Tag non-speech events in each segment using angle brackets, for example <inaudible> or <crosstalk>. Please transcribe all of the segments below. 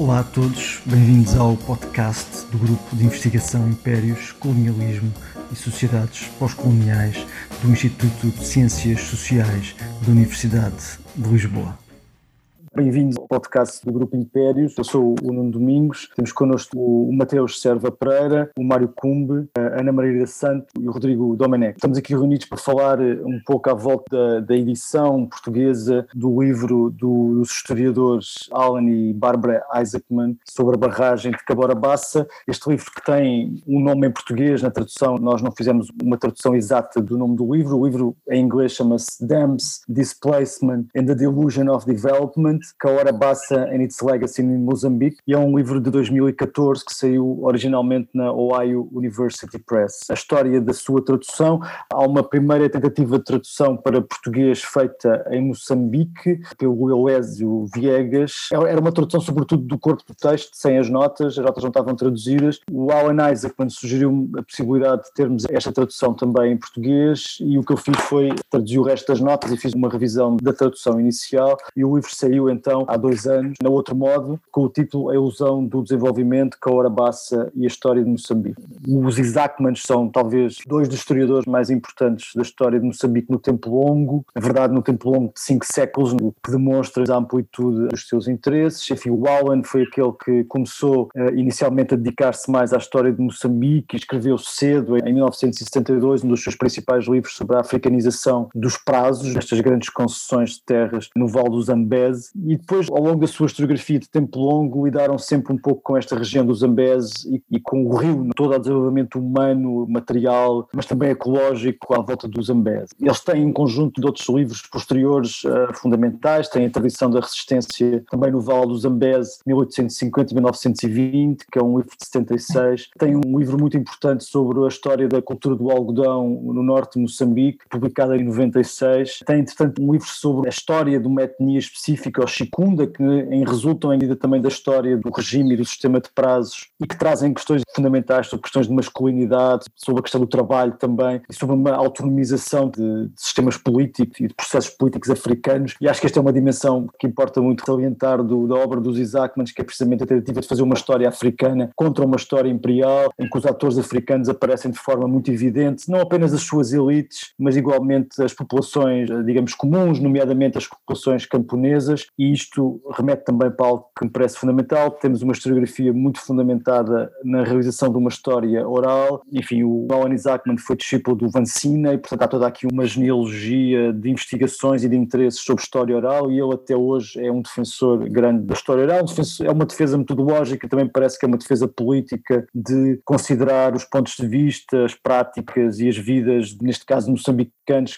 Olá a todos, bem-vindos ao podcast do Grupo de Investigação Impérios, Colonialismo e Sociedades Pós-Coloniais do Instituto de Ciências Sociais da Universidade de Lisboa. Bem-vindos ao podcast do Grupo Impérios. Eu sou o Nuno Domingos. Temos connosco o Mateus Serva Pereira, o Mário Cumbe, a Ana Maria Santo e o Rodrigo Domenech. Estamos aqui reunidos para falar eh, um pouco à volta da, edição portuguesa do livro dos historiadores Alan e Barbara Isaacman sobre a barragem de Cabora Bassa. Este livro que tem um nome em português na tradução, nós não fizemos uma tradução exata do nome do livro. O livro em inglês chama-se Dams, Displacement and the Delusion of Development Kaora Bassa and Its Legacy in Mozambique, e é um livro de 2014 que saiu originalmente na Ohio University Press. A história da sua tradução, há uma primeira tentativa de tradução para português feita em Moçambique pelo Elésio Viegas. Era uma tradução sobretudo do corpo do texto, sem as notas, as notas não estavam traduzidas. O Alan Isaac, quando sugeriu a possibilidade de termos esta tradução também em português, e o que eu fiz foi traduzir o resto das notas e fiz uma revisão da tradução inicial, e o livro saiu então há dois anos, na outro modo, com o título A Ilusão do Desenvolvimento, Caora Bassa e a História de Moçambique. Os Isaacmans são talvez dois dos historiadores mais importantes da história de Moçambique no tempo longo, na verdade no tempo longo de cinco séculos, o que demonstra a amplitude dos seus interesses. Enfim, o Allen foi aquele que começou uh, inicialmente a dedicar-se mais à história de Moçambique, escreveu cedo, em 1972, um dos seus principais livros sobre a africanização dos prazos, destas grandes concessões de terras no Val do Zambeze, e depois, ao longo da sua historiografia de tempo longo, lidaram sempre um pouco com esta região do Zambeze e, e com o rio, todo o desenvolvimento humano, material, mas também ecológico à volta do Zambeze. Eles têm um conjunto de outros livros posteriores uh, fundamentais, têm a tradição da resistência também no Vale do Zambeze, 1850 e 1920, que é um livro de 76. Tem um livro muito importante sobre a história da cultura do algodão no norte de Moçambique, publicado em 96. Tem, entretanto, um livro sobre a história de uma etnia específica, Chicunda, que em resultam ainda também da história do regime e do sistema de prazos e que trazem questões fundamentais sobre questões de masculinidade, sobre a questão do trabalho também e sobre uma autonomização de, de sistemas políticos e de processos políticos africanos. E acho que esta é uma dimensão que importa muito salientar do, da obra dos Isaacmans, que é precisamente a tentativa de fazer uma história africana contra uma história imperial, em que os atores africanos aparecem de forma muito evidente, não apenas as suas elites, mas igualmente as populações, digamos, comuns, nomeadamente as populações camponesas, e isto remete também para algo que me parece fundamental. Temos uma historiografia muito fundamentada na realização de uma história oral. Enfim, o Alan Isaacman foi discípulo do Vancina e, portanto, há toda aqui uma genealogia de investigações e de interesses sobre história oral e ele até hoje é um defensor grande da história oral. é uma defesa metodológica, também parece que é uma defesa política de considerar os pontos de vista, as práticas e as vidas, neste caso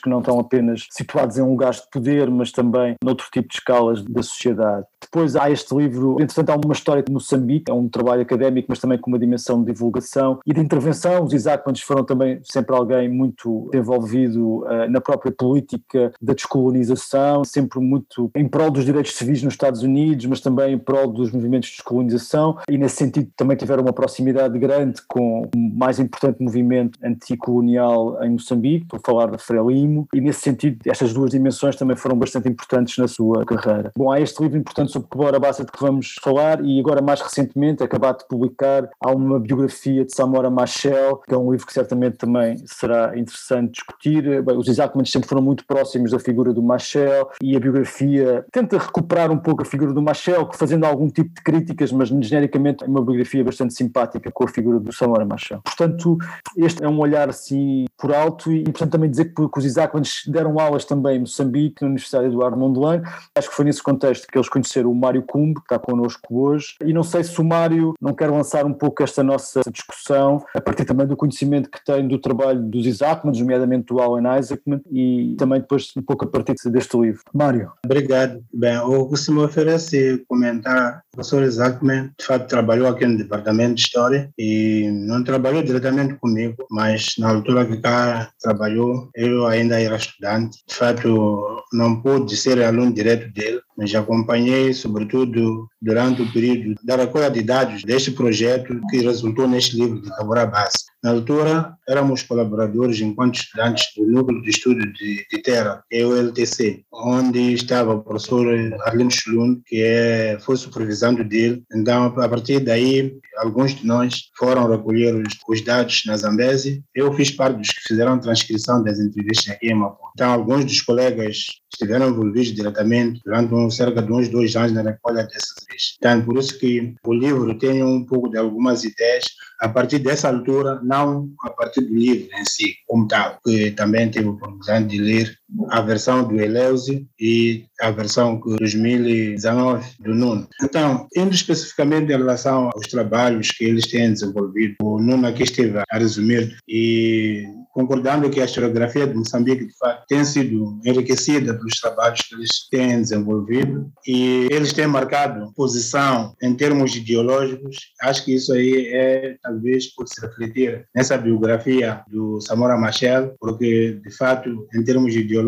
que não estão apenas situados em um lugar de poder, mas também noutro tipo de escalas da sociedade. Depois há este livro, entretanto há uma história de Moçambique, é um trabalho académico, mas também com uma dimensão de divulgação e de intervenção. Os Isaacmans foram também sempre alguém muito envolvido uh, na própria política da descolonização, sempre muito em prol dos direitos civis nos Estados Unidos, mas também em prol dos movimentos de descolonização e nesse sentido também tiveram uma proximidade grande com o mais importante movimento anticolonial em Moçambique, por falar da Frelimo, e nesse sentido estas duas dimensões também foram bastante importantes na sua carreira. Bom, há este livro importante sobre Kebora Bassa de que vamos falar e agora mais recentemente, acabado de publicar, há uma biografia de Samora Machel, que é um livro que certamente também será interessante discutir. Bem, os Isaacmans sempre foram muito próximos da figura do Machel e a biografia tenta recuperar um pouco a figura do Machel, fazendo algum tipo de críticas, mas genericamente é uma biografia bastante simpática com a figura do Samora Machel. Portanto, este é um olhar assim por alto e, portanto, também dizer que, que os Isaacmans deram aulas também em Moçambique, na Universidade Eduardo Mondlane. Acho que foi nesse contexto que eles conheceram o Mário Cumbe, que está connosco hoje, e não sei se o Mário não quer lançar um pouco esta nossa discussão, a partir também do conhecimento que tem do trabalho dos Isaacman, nomeadamente do Alan Isaacman, e também depois um pouco a partir deste livro. Mário. Obrigado. Bem, o que se me oferece comentar, o professor Isaacman, de fato, trabalhou aqui no Departamento de História e não trabalhou diretamente comigo, mas na altura que cá trabalhou, eu ainda era estudante. De fato, não pude ser aluno direto dele, mas acompanhei, sobretudo, durante o período da recolha de dados deste projeto que resultou neste livro de Cabora Bassa. Na altura, éramos colaboradores enquanto estudantes do Núcleo de Estudo de, de Terra, que é o LTC, onde estava o professor Arlindo Schlund, que é, foi supervisando dele. Então, a partir daí, alguns de nós foram recolher os, os dados na Zambese. Eu fiz parte dos que fizeram transcrição das entrevistas aqui em Maputo. Então, alguns dos colegas estiveram envolvidos diretamente durante um, cerca de uns dois anos na recolha dessas leis. Então, por isso que o livro tem um pouco de algumas ideias a partir dessa altura, não a partir do livro em si, como tal, que também tive a oportunidade de ler a versão do Eleusi e a versão de 2019 do Nuno. Então, indo especificamente em relação aos trabalhos que eles têm desenvolvido, o Nuno aqui esteve a resumir e concordando que a historiografia de Moçambique, de fato, tem sido enriquecida pelos trabalhos que eles têm desenvolvido e eles têm marcado posição em termos ideológicos. Acho que isso aí é, talvez, por se refletir nessa biografia do Samora Machel, porque, de fato, em termos ideológicos,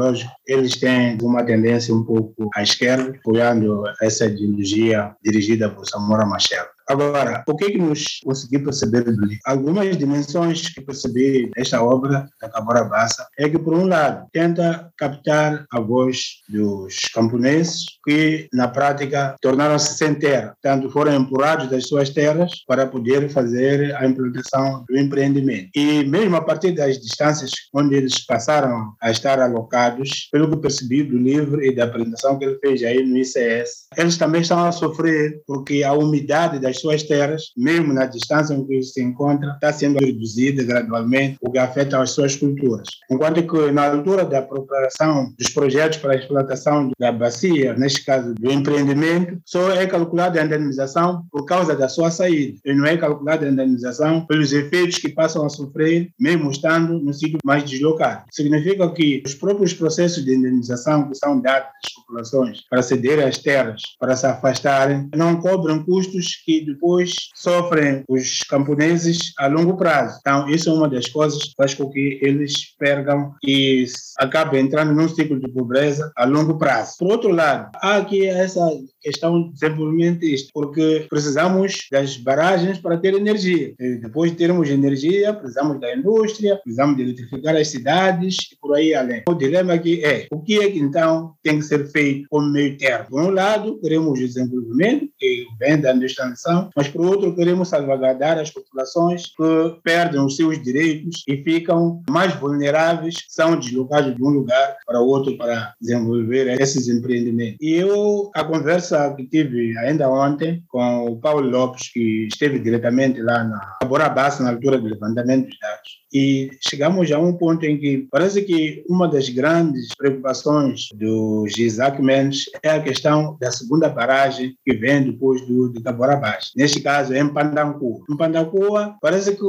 eles têm uma tendência um pouco à esquerda, apoiando essa ideologia dirigida por Samora Machel. Agora, o que é que nos consegui perceber do livro? Algumas dimensões que percebi desta obra da Cabora Bassa é que, por um lado, tenta captar a voz dos camponeses que, na prática, tornaram-se sem terra, tanto foram empurrados das suas terras para poder fazer a implantação do empreendimento. E mesmo a partir das distâncias onde eles passaram a estar alocados, pelo que percebi do livro e da apresentação que ele fez aí no ICS, eles também estão a sofrer porque a umidade das suas terras, mesmo na distância em que se encontra, está sendo reduzida gradualmente, o que afeta as suas culturas. Enquanto que na altura da preparação dos projetos para a explotação da bacia, neste caso do empreendimento, só é calculada a indenização por causa da sua saída, e não é calculada a indenização pelos efeitos que passam a sofrer, mesmo estando no sítio mais deslocado. Significa que os próprios processos de indenização que são dados às populações para ceder as terras, para se afastarem, não cobrem custos que depois sofrem os camponeses a longo prazo. Então, isso é uma das coisas que faz com que eles percam e acabem entrando num ciclo de pobreza a longo prazo. Por outro lado, há aqui essa questão desenvolvimentista, porque precisamos das barragens para ter energia. E depois de termos energia, precisamos da indústria, precisamos de eletrificar as cidades e por aí além. O dilema aqui é, o que é que então tem que ser feito como meio termo? Por um lado, queremos desenvolvimento, que vem da industrialização, mas por outro, queremos salvaguardar as populações que perdem os seus direitos e ficam mais vulneráveis, são deslocados de um lugar para outro para desenvolver esses empreendimentos. E eu, a conversa que tive ainda ontem com o Paulo Lopes, que esteve diretamente lá na Borabassa, na altura do levantamento dos dados, e chegamos a um ponto em que parece que uma das grandes preocupações dos Isaac Mendes é a questão da segunda barragem que vem depois do, de Taborabás. Neste caso, é em Pandancua. Em Pandancua, parece que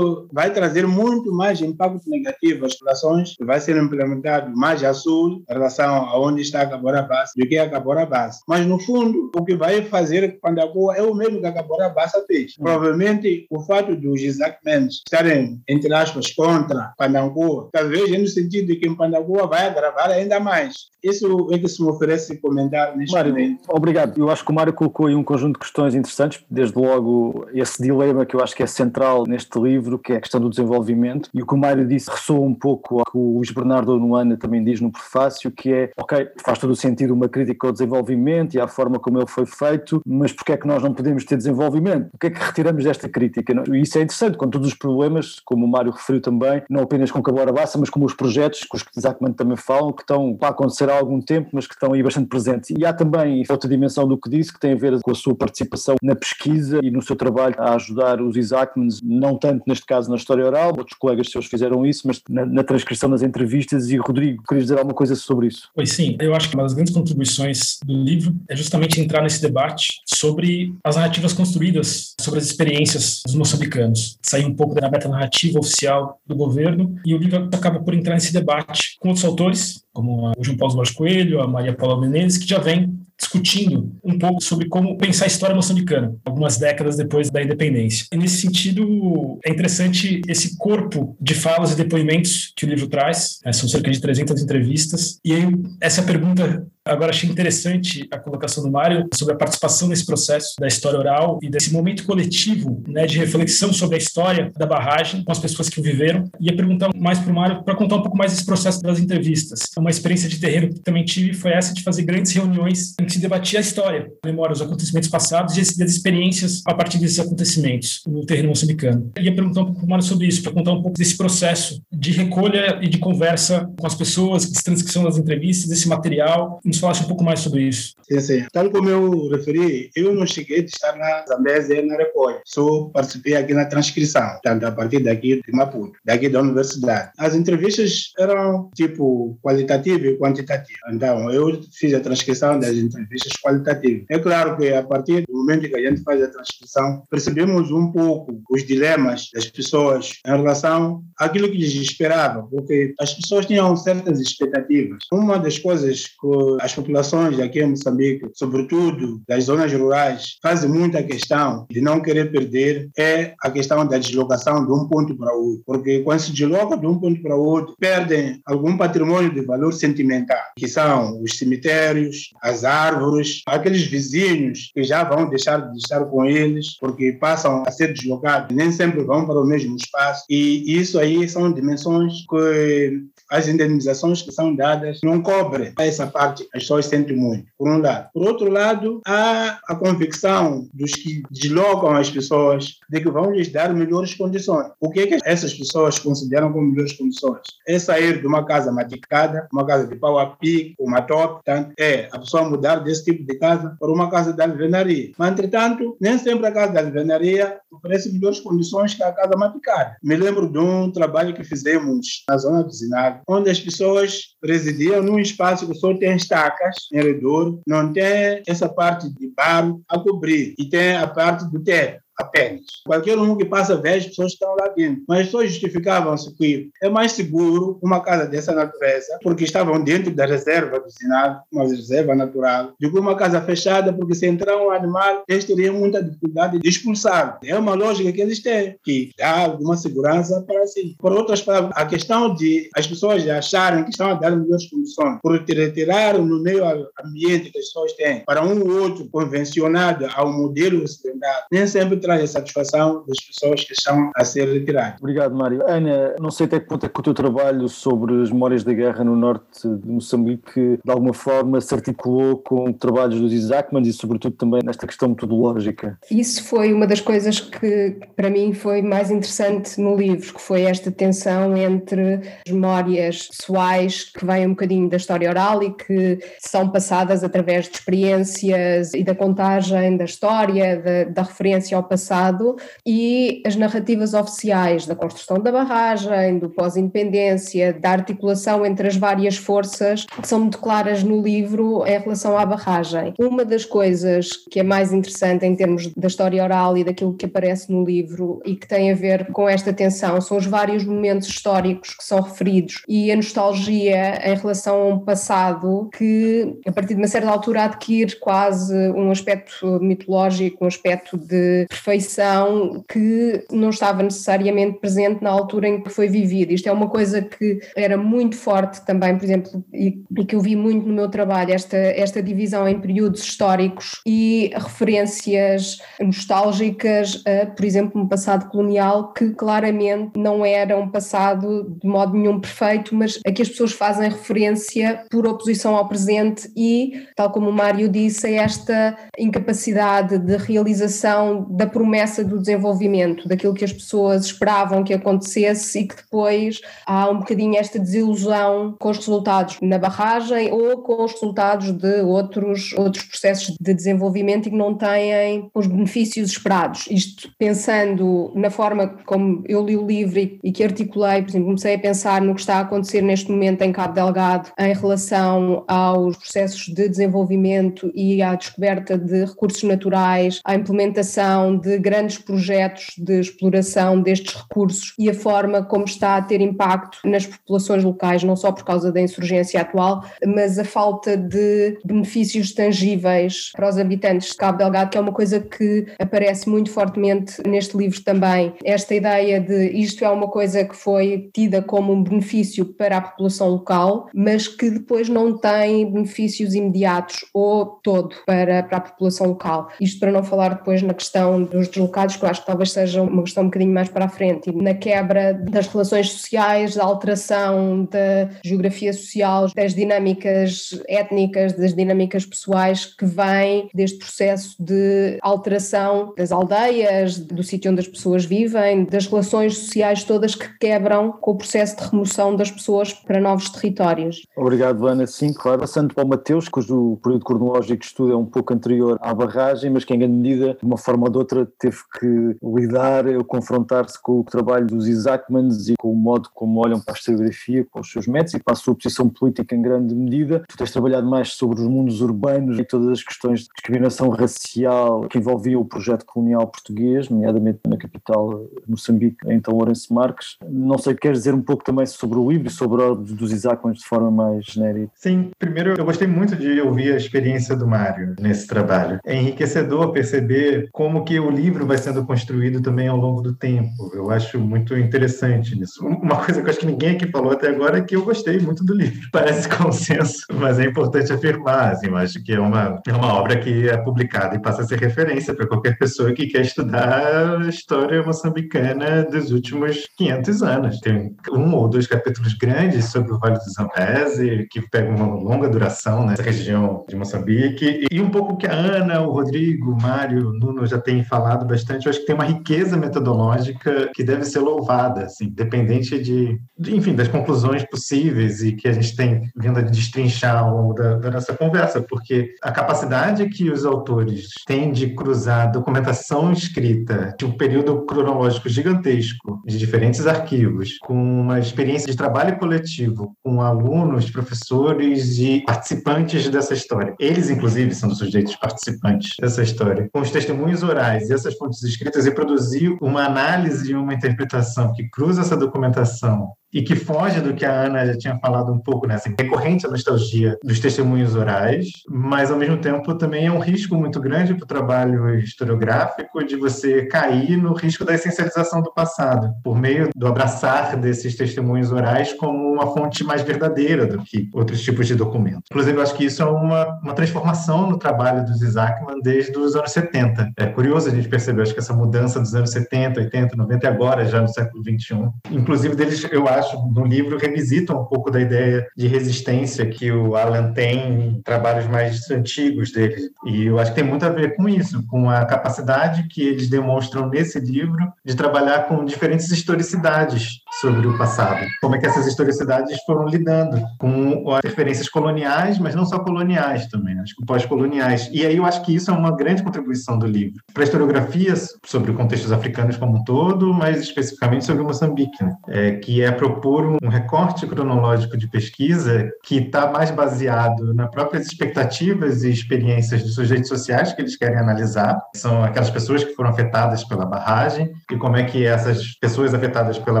vai trazer muito mais impacto negativo às populações, que vai ser implementado mais a sul, em relação a onde está a Caborabás, do que a Caborabás. Mas, no fundo, o que vai fazer Pandancua é o mesmo que a Caborabás fez. Provavelmente, o fato dos Isaac Mendes estarem, entre aspas, contra Pandangua, talvez no sentido de que Pandangua vai agravar ainda mais. Isso é que se me oferece comentar neste Mário, momento. Obrigado. Eu acho que o Mário colocou aí um conjunto de questões interessantes, desde logo esse dilema que eu acho que é central neste livro, que é a questão do desenvolvimento, e o que o Mário disse ressoa um pouco ao que o Luís Bernardo Nuana também diz no prefácio, que é, ok, faz todo o sentido uma crítica ao desenvolvimento e à forma como ele foi feito, mas porquê é que nós não podemos ter desenvolvimento? O que é que retiramos desta crítica? E isso é interessante, com todos os problemas, como o Mário referiu também, também, não apenas com Cabora Bassa, mas como os projetos, que os que exatamente também falam, que estão a acontecer há algum tempo, mas que estão aí bastante presentes. E há também outra dimensão do que disse, que tem a ver com a sua participação na pesquisa e no seu trabalho a ajudar os Isaacmans, não tanto neste caso na história oral, outros colegas seus fizeram isso, mas na, na transcrição das entrevistas. E Rodrigo, querias dizer alguma coisa sobre isso? Pois sim, eu acho que uma das grandes contribuições do livro é justamente entrar nesse debate sobre as narrativas construídas, sobre as experiências dos moçambicanos, sair um pouco da meta narrativa oficial do governo, e o livro acaba por entrar nesse debate com outros autores, como o João Paulo Borges Coelho, a Maria Paula Menezes, que já vem discutindo um pouco sobre como pensar a história moçambicana, algumas décadas depois da independência. E nesse sentido, é interessante esse corpo de falas e depoimentos que o livro traz, né, são cerca de 300 entrevistas, e aí essa pergunta Agora, achei interessante a colocação do Mário sobre a participação nesse processo da história oral e desse momento coletivo né, de reflexão sobre a história da barragem com as pessoas que o viveram. Ia perguntar mais para o Mário para contar um pouco mais desse processo das entrevistas. Uma experiência de terreno que também tive foi essa de fazer grandes reuniões em que se debatia a história, memória, os acontecimentos passados e as experiências a partir desses acontecimentos no terreno moçambicano. Ia perguntar um pouco para o Mário sobre isso, para contar um pouco desse processo de recolha e de conversa com as pessoas, de transcrição das entrevistas, desse material. Nos falasse um pouco mais sobre isso. Sim, sim. Tal como eu referi, eu não cheguei a estar na Zambésia e na Recolha, só participei aqui na transcrição, tanto a partir daqui de Maputo, daqui da universidade. As entrevistas eram tipo qualitativa e quantitativa. Então, eu fiz a transcrição das entrevistas qualitativas. É claro que a partir do momento que a gente faz a transcrição, percebemos um pouco os dilemas das pessoas em relação àquilo que lhes esperava, porque as pessoas tinham certas expectativas. Uma das coisas que as populações aqui em Moçambique, sobretudo das zonas rurais, fazem muita questão de não querer perder é a questão da deslocação de um ponto para outro. Porque quando se desloca de um ponto para outro, perdem algum patrimônio de valor sentimental, que são os cemitérios, as árvores, aqueles vizinhos que já vão deixar de estar com eles porque passam a ser deslocados, nem sempre vão para o mesmo espaço. E isso aí são dimensões que as indenizações que são dadas não cobrem essa parte, as pessoas sentem muito, por um lado. Por outro lado, há a convicção dos que deslocam as pessoas de que vão lhes dar melhores condições. O que é que essas pessoas consideram como melhores condições? É sair de uma casa maticada, uma casa de pau a pique, uma top, portanto, é a pessoa mudar desse tipo de casa para uma casa de alvenaria. Mas, entretanto, nem sempre a casa de alvenaria oferece melhores condições que a casa maticada. Me lembro de um trabalho que fizemos na zona do Zinag, onde as pessoas residiam num espaço que só tem estacas em redor, não tem essa parte de barro a cobrir e tem a parte do teto apenas. Qualquer um que passa vê as pessoas estão lá dentro. Mas as pessoas justificavam-se que é mais seguro uma casa dessa natureza, porque estavam dentro da reserva do Sinado, uma reserva natural, do que uma casa fechada, porque se entrar um animal, eles teriam muita dificuldade de expulsar. É uma lógica que eles têm, que dá alguma segurança para si. Por outras palavras, a questão de as pessoas acharem que estão a dar melhores condições, por retirar no meio ambiente que as pessoas têm, para um ou outro convencionado ao modelo ocidental, nem sempre traz a satisfação das pessoas que estão a ser retiradas. Obrigado, Mário. Ana, não sei até que ponto é que o teu trabalho sobre as memórias da guerra no norte de Moçambique de alguma forma se articulou com trabalhos dos Isaacman e sobretudo também nesta questão metodológica. Isso foi uma das coisas que para mim foi mais interessante no livro, que foi esta tensão entre as memórias pessoais que vêm um bocadinho da história oral e que são passadas através de experiências e da contagem da história, da, da referência ao passado passado e as narrativas oficiais da construção da barragem, do pós-independência, da articulação entre as várias forças que são muito claras no livro em relação à barragem. Uma das coisas que é mais interessante em termos da história oral e daquilo que aparece no livro e que tem a ver com esta tensão são os vários momentos históricos que são referidos e a nostalgia em relação a um passado que, a partir de uma certa altura, adquire quase um aspecto mitológico, um aspecto de perfeição que não estava necessariamente presente na altura em que foi vivida. Isto é uma coisa que era muito forte também, por exemplo, e, e que eu vi muito no meu trabalho, esta, esta divisão em períodos históricos e referências nostálgicas a, por exemplo, um passado colonial que claramente não era um passado de modo nenhum perfeito, mas a que as pessoas fazem referência por oposição ao presente e, tal como o Mário disse, a esta incapacidade de realização da promessa do desenvolvimento, daquilo que as pessoas esperavam que acontecesse e que depois há um bocadinho esta desilusão com os resultados na barragem ou com os resultados de outros, outros processos de desenvolvimento e que não têm os benefícios esperados. Isto pensando na forma como eu li o livro e, que articulei, por exemplo, comecei a pensar no que está a acontecer neste momento em Cabo Delgado em relação aos processos de desenvolvimento e à descoberta de recursos naturais, à implementação de grandes projetos de exploração destes recursos e a forma como está a ter impacto nas populações locais, não só por causa da insurgência atual, mas a falta de benefícios tangíveis para os habitantes de Cabo Delgado, que é uma coisa que aparece muito fortemente neste livro também. Esta ideia de isto é uma coisa que foi tida como um benefício para a população local, mas que depois não tem benefícios imediatos ou todo para, para a população local. Isto para não falar depois na questão dos deslocados, que eu acho que talvez seja uma questão um bocadinho mais para a frente, e na quebra das relações sociais, da alteração da geografia social, das dinâmicas étnicas, das dinâmicas pessoais que vêm deste processo de alteração das aldeias, do sítio onde as pessoas vivem, das relações sociais todas que quebram com o processo de remoção das pessoas para novos territórios. Obrigado, Ana. Sim, claro. Passando para o Mateus, cujo período cronológico de estudo é um pouco anterior à barragem, mas que em grande medida, de uma forma ou de outra, teve que lidar ou confrontar-se com o trabalho dos Isaacmans e com o modo como olham para a historiografia, com os seus métodos e para a sua posição política em grande medida. Tu tens trabalhado mais sobre os mundos urbanos e todas as questões de discriminação racial que envolviam o projeto colonial português, nomeadamente na capital Moçambique, então Lourenço Marques. Não sei, queres dizer um pouco também sobre o livro e sobre a obra dos Isaacmans de forma mais genérica? Sim, primeiro eu gostei muito de ouvir a experiência do Mário nesse trabalho. É enriquecedor perceber como que o livro vai sendo construído também ao longo do tempo. Eu acho muito interessante nisso. Uma coisa que eu acho que ninguém aqui falou até agora é que eu gostei muito do livro. <laughs> Parece consenso, mas é importante afirmar. Assim, eu acho que é uma, é uma obra que é publicada e passa a ser referência para qualquer pessoa que quer estudar a história moçambicana dos últimos 500 anos. Tem um ou dois capítulos grandes sobre o Vale do Zambeze, que pegam uma longa duração nessa região de Moçambique. E um pouco que a Ana, o Rodrigo, o Mário, o Nuno já têm falado bastante, eu acho que tem uma riqueza metodológica que deve ser louvada, assim, dependente de, de enfim, das conclusões possíveis e que a gente tem vindo a destrinchar ao longo da, da nossa conversa, porque a capacidade que os autores têm de cruzar documentação escrita de um período cronológico gigantesco, de diferentes arquivos, com uma experiência de trabalho coletivo, com alunos, professores e participantes dessa história. Eles, inclusive, são os sujeitos participantes dessa história. Com os testemunhos orais essas fontes escritas, e produzir uma análise e uma interpretação que cruza essa documentação e que foge do que a Ana já tinha falado um pouco, né? Assim, recorrente a nostalgia dos testemunhos orais, mas ao mesmo tempo também é um risco muito grande para o trabalho historiográfico de você cair no risco da essencialização do passado, por meio do abraçar desses testemunhos orais como uma fonte mais verdadeira do que outros tipos de documentos. Inclusive, eu acho que isso é uma, uma transformação no trabalho dos Isaacman desde os anos 70. É curioso a gente perceber, acho que essa mudança dos anos 70, 80, 90 e agora já no século 21. Inclusive, deles, eu acho acho, no livro revisitam um pouco da ideia de resistência que o Alan tem em trabalhos mais antigos dele. E eu acho que tem muito a ver com isso, com a capacidade que eles demonstram nesse livro de trabalhar com diferentes historicidades sobre o passado. Como é que essas historicidades foram lidando com as referências coloniais, mas não só coloniais também, acho que pós-coloniais. E aí eu acho que isso é uma grande contribuição do livro para a historiografia sobre contextos africanos como um todo, mas especificamente sobre Moçambique, né? é, que é propor um recorte cronológico de pesquisa que está mais baseado nas próprias expectativas e experiências dos sujeitos sociais que eles querem analisar. São aquelas pessoas que foram afetadas pela barragem e como é que essas pessoas afetadas pela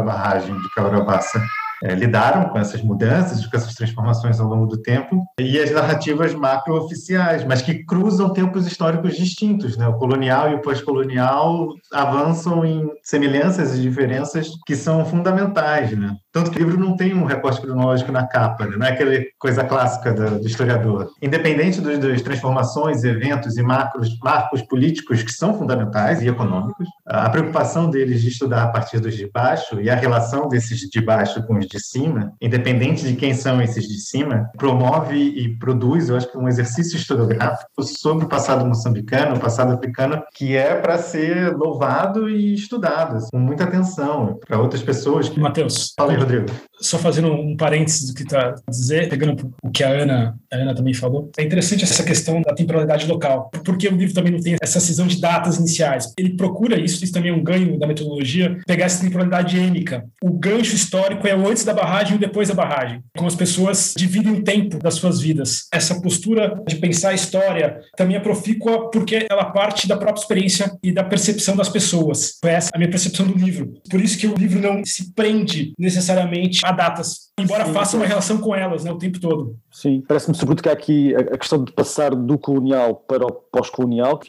barragem de Caurabassa é, lidaram com essas mudanças, com essas transformações ao longo do tempo, e as narrativas macro-oficiais, mas que cruzam tempos históricos distintos. Né? O colonial e o pós-colonial avançam em semelhanças e diferenças que são fundamentais. Né? Tanto que o livro não tem um recorte cronológico na capa, né? não é aquela coisa clássica do, do historiador. Independente dos, das transformações, eventos e macros, marcos políticos que são fundamentais e econômicos, a preocupação deles de estudar a partir dos de baixo e a relação desses de baixo com os de cima, independente de quem são esses de cima, promove e produz, eu acho que um exercício historiográfico sobre o passado moçambicano, o passado africano, que é para ser louvado e estudado assim, com muita atenção para outras pessoas. Matheus, fala aí, Rodrigo. Só fazendo um parênteses do que está a dizer, pegando o que a Ana, a Ana também falou, é interessante essa questão da temporalidade local, porque o livro também não tem essa cisão de datas iniciais. Ele procura isso, isso também é um ganho da metodologia, pegar essa temporalidade ênica. O gancho histórico é antes da barragem e depois da barragem. Como as pessoas dividem o tempo das suas vidas. Essa postura de pensar a história também é profícua porque ela parte da própria experiência e da percepção das pessoas. Foi essa a minha percepção do livro. Por isso que o livro não se prende necessariamente a datas, embora Sim. faça uma relação com elas né, o tempo todo. Sim, parece-me sobretudo que há aqui a questão de passar do colonial para o pós-colonial.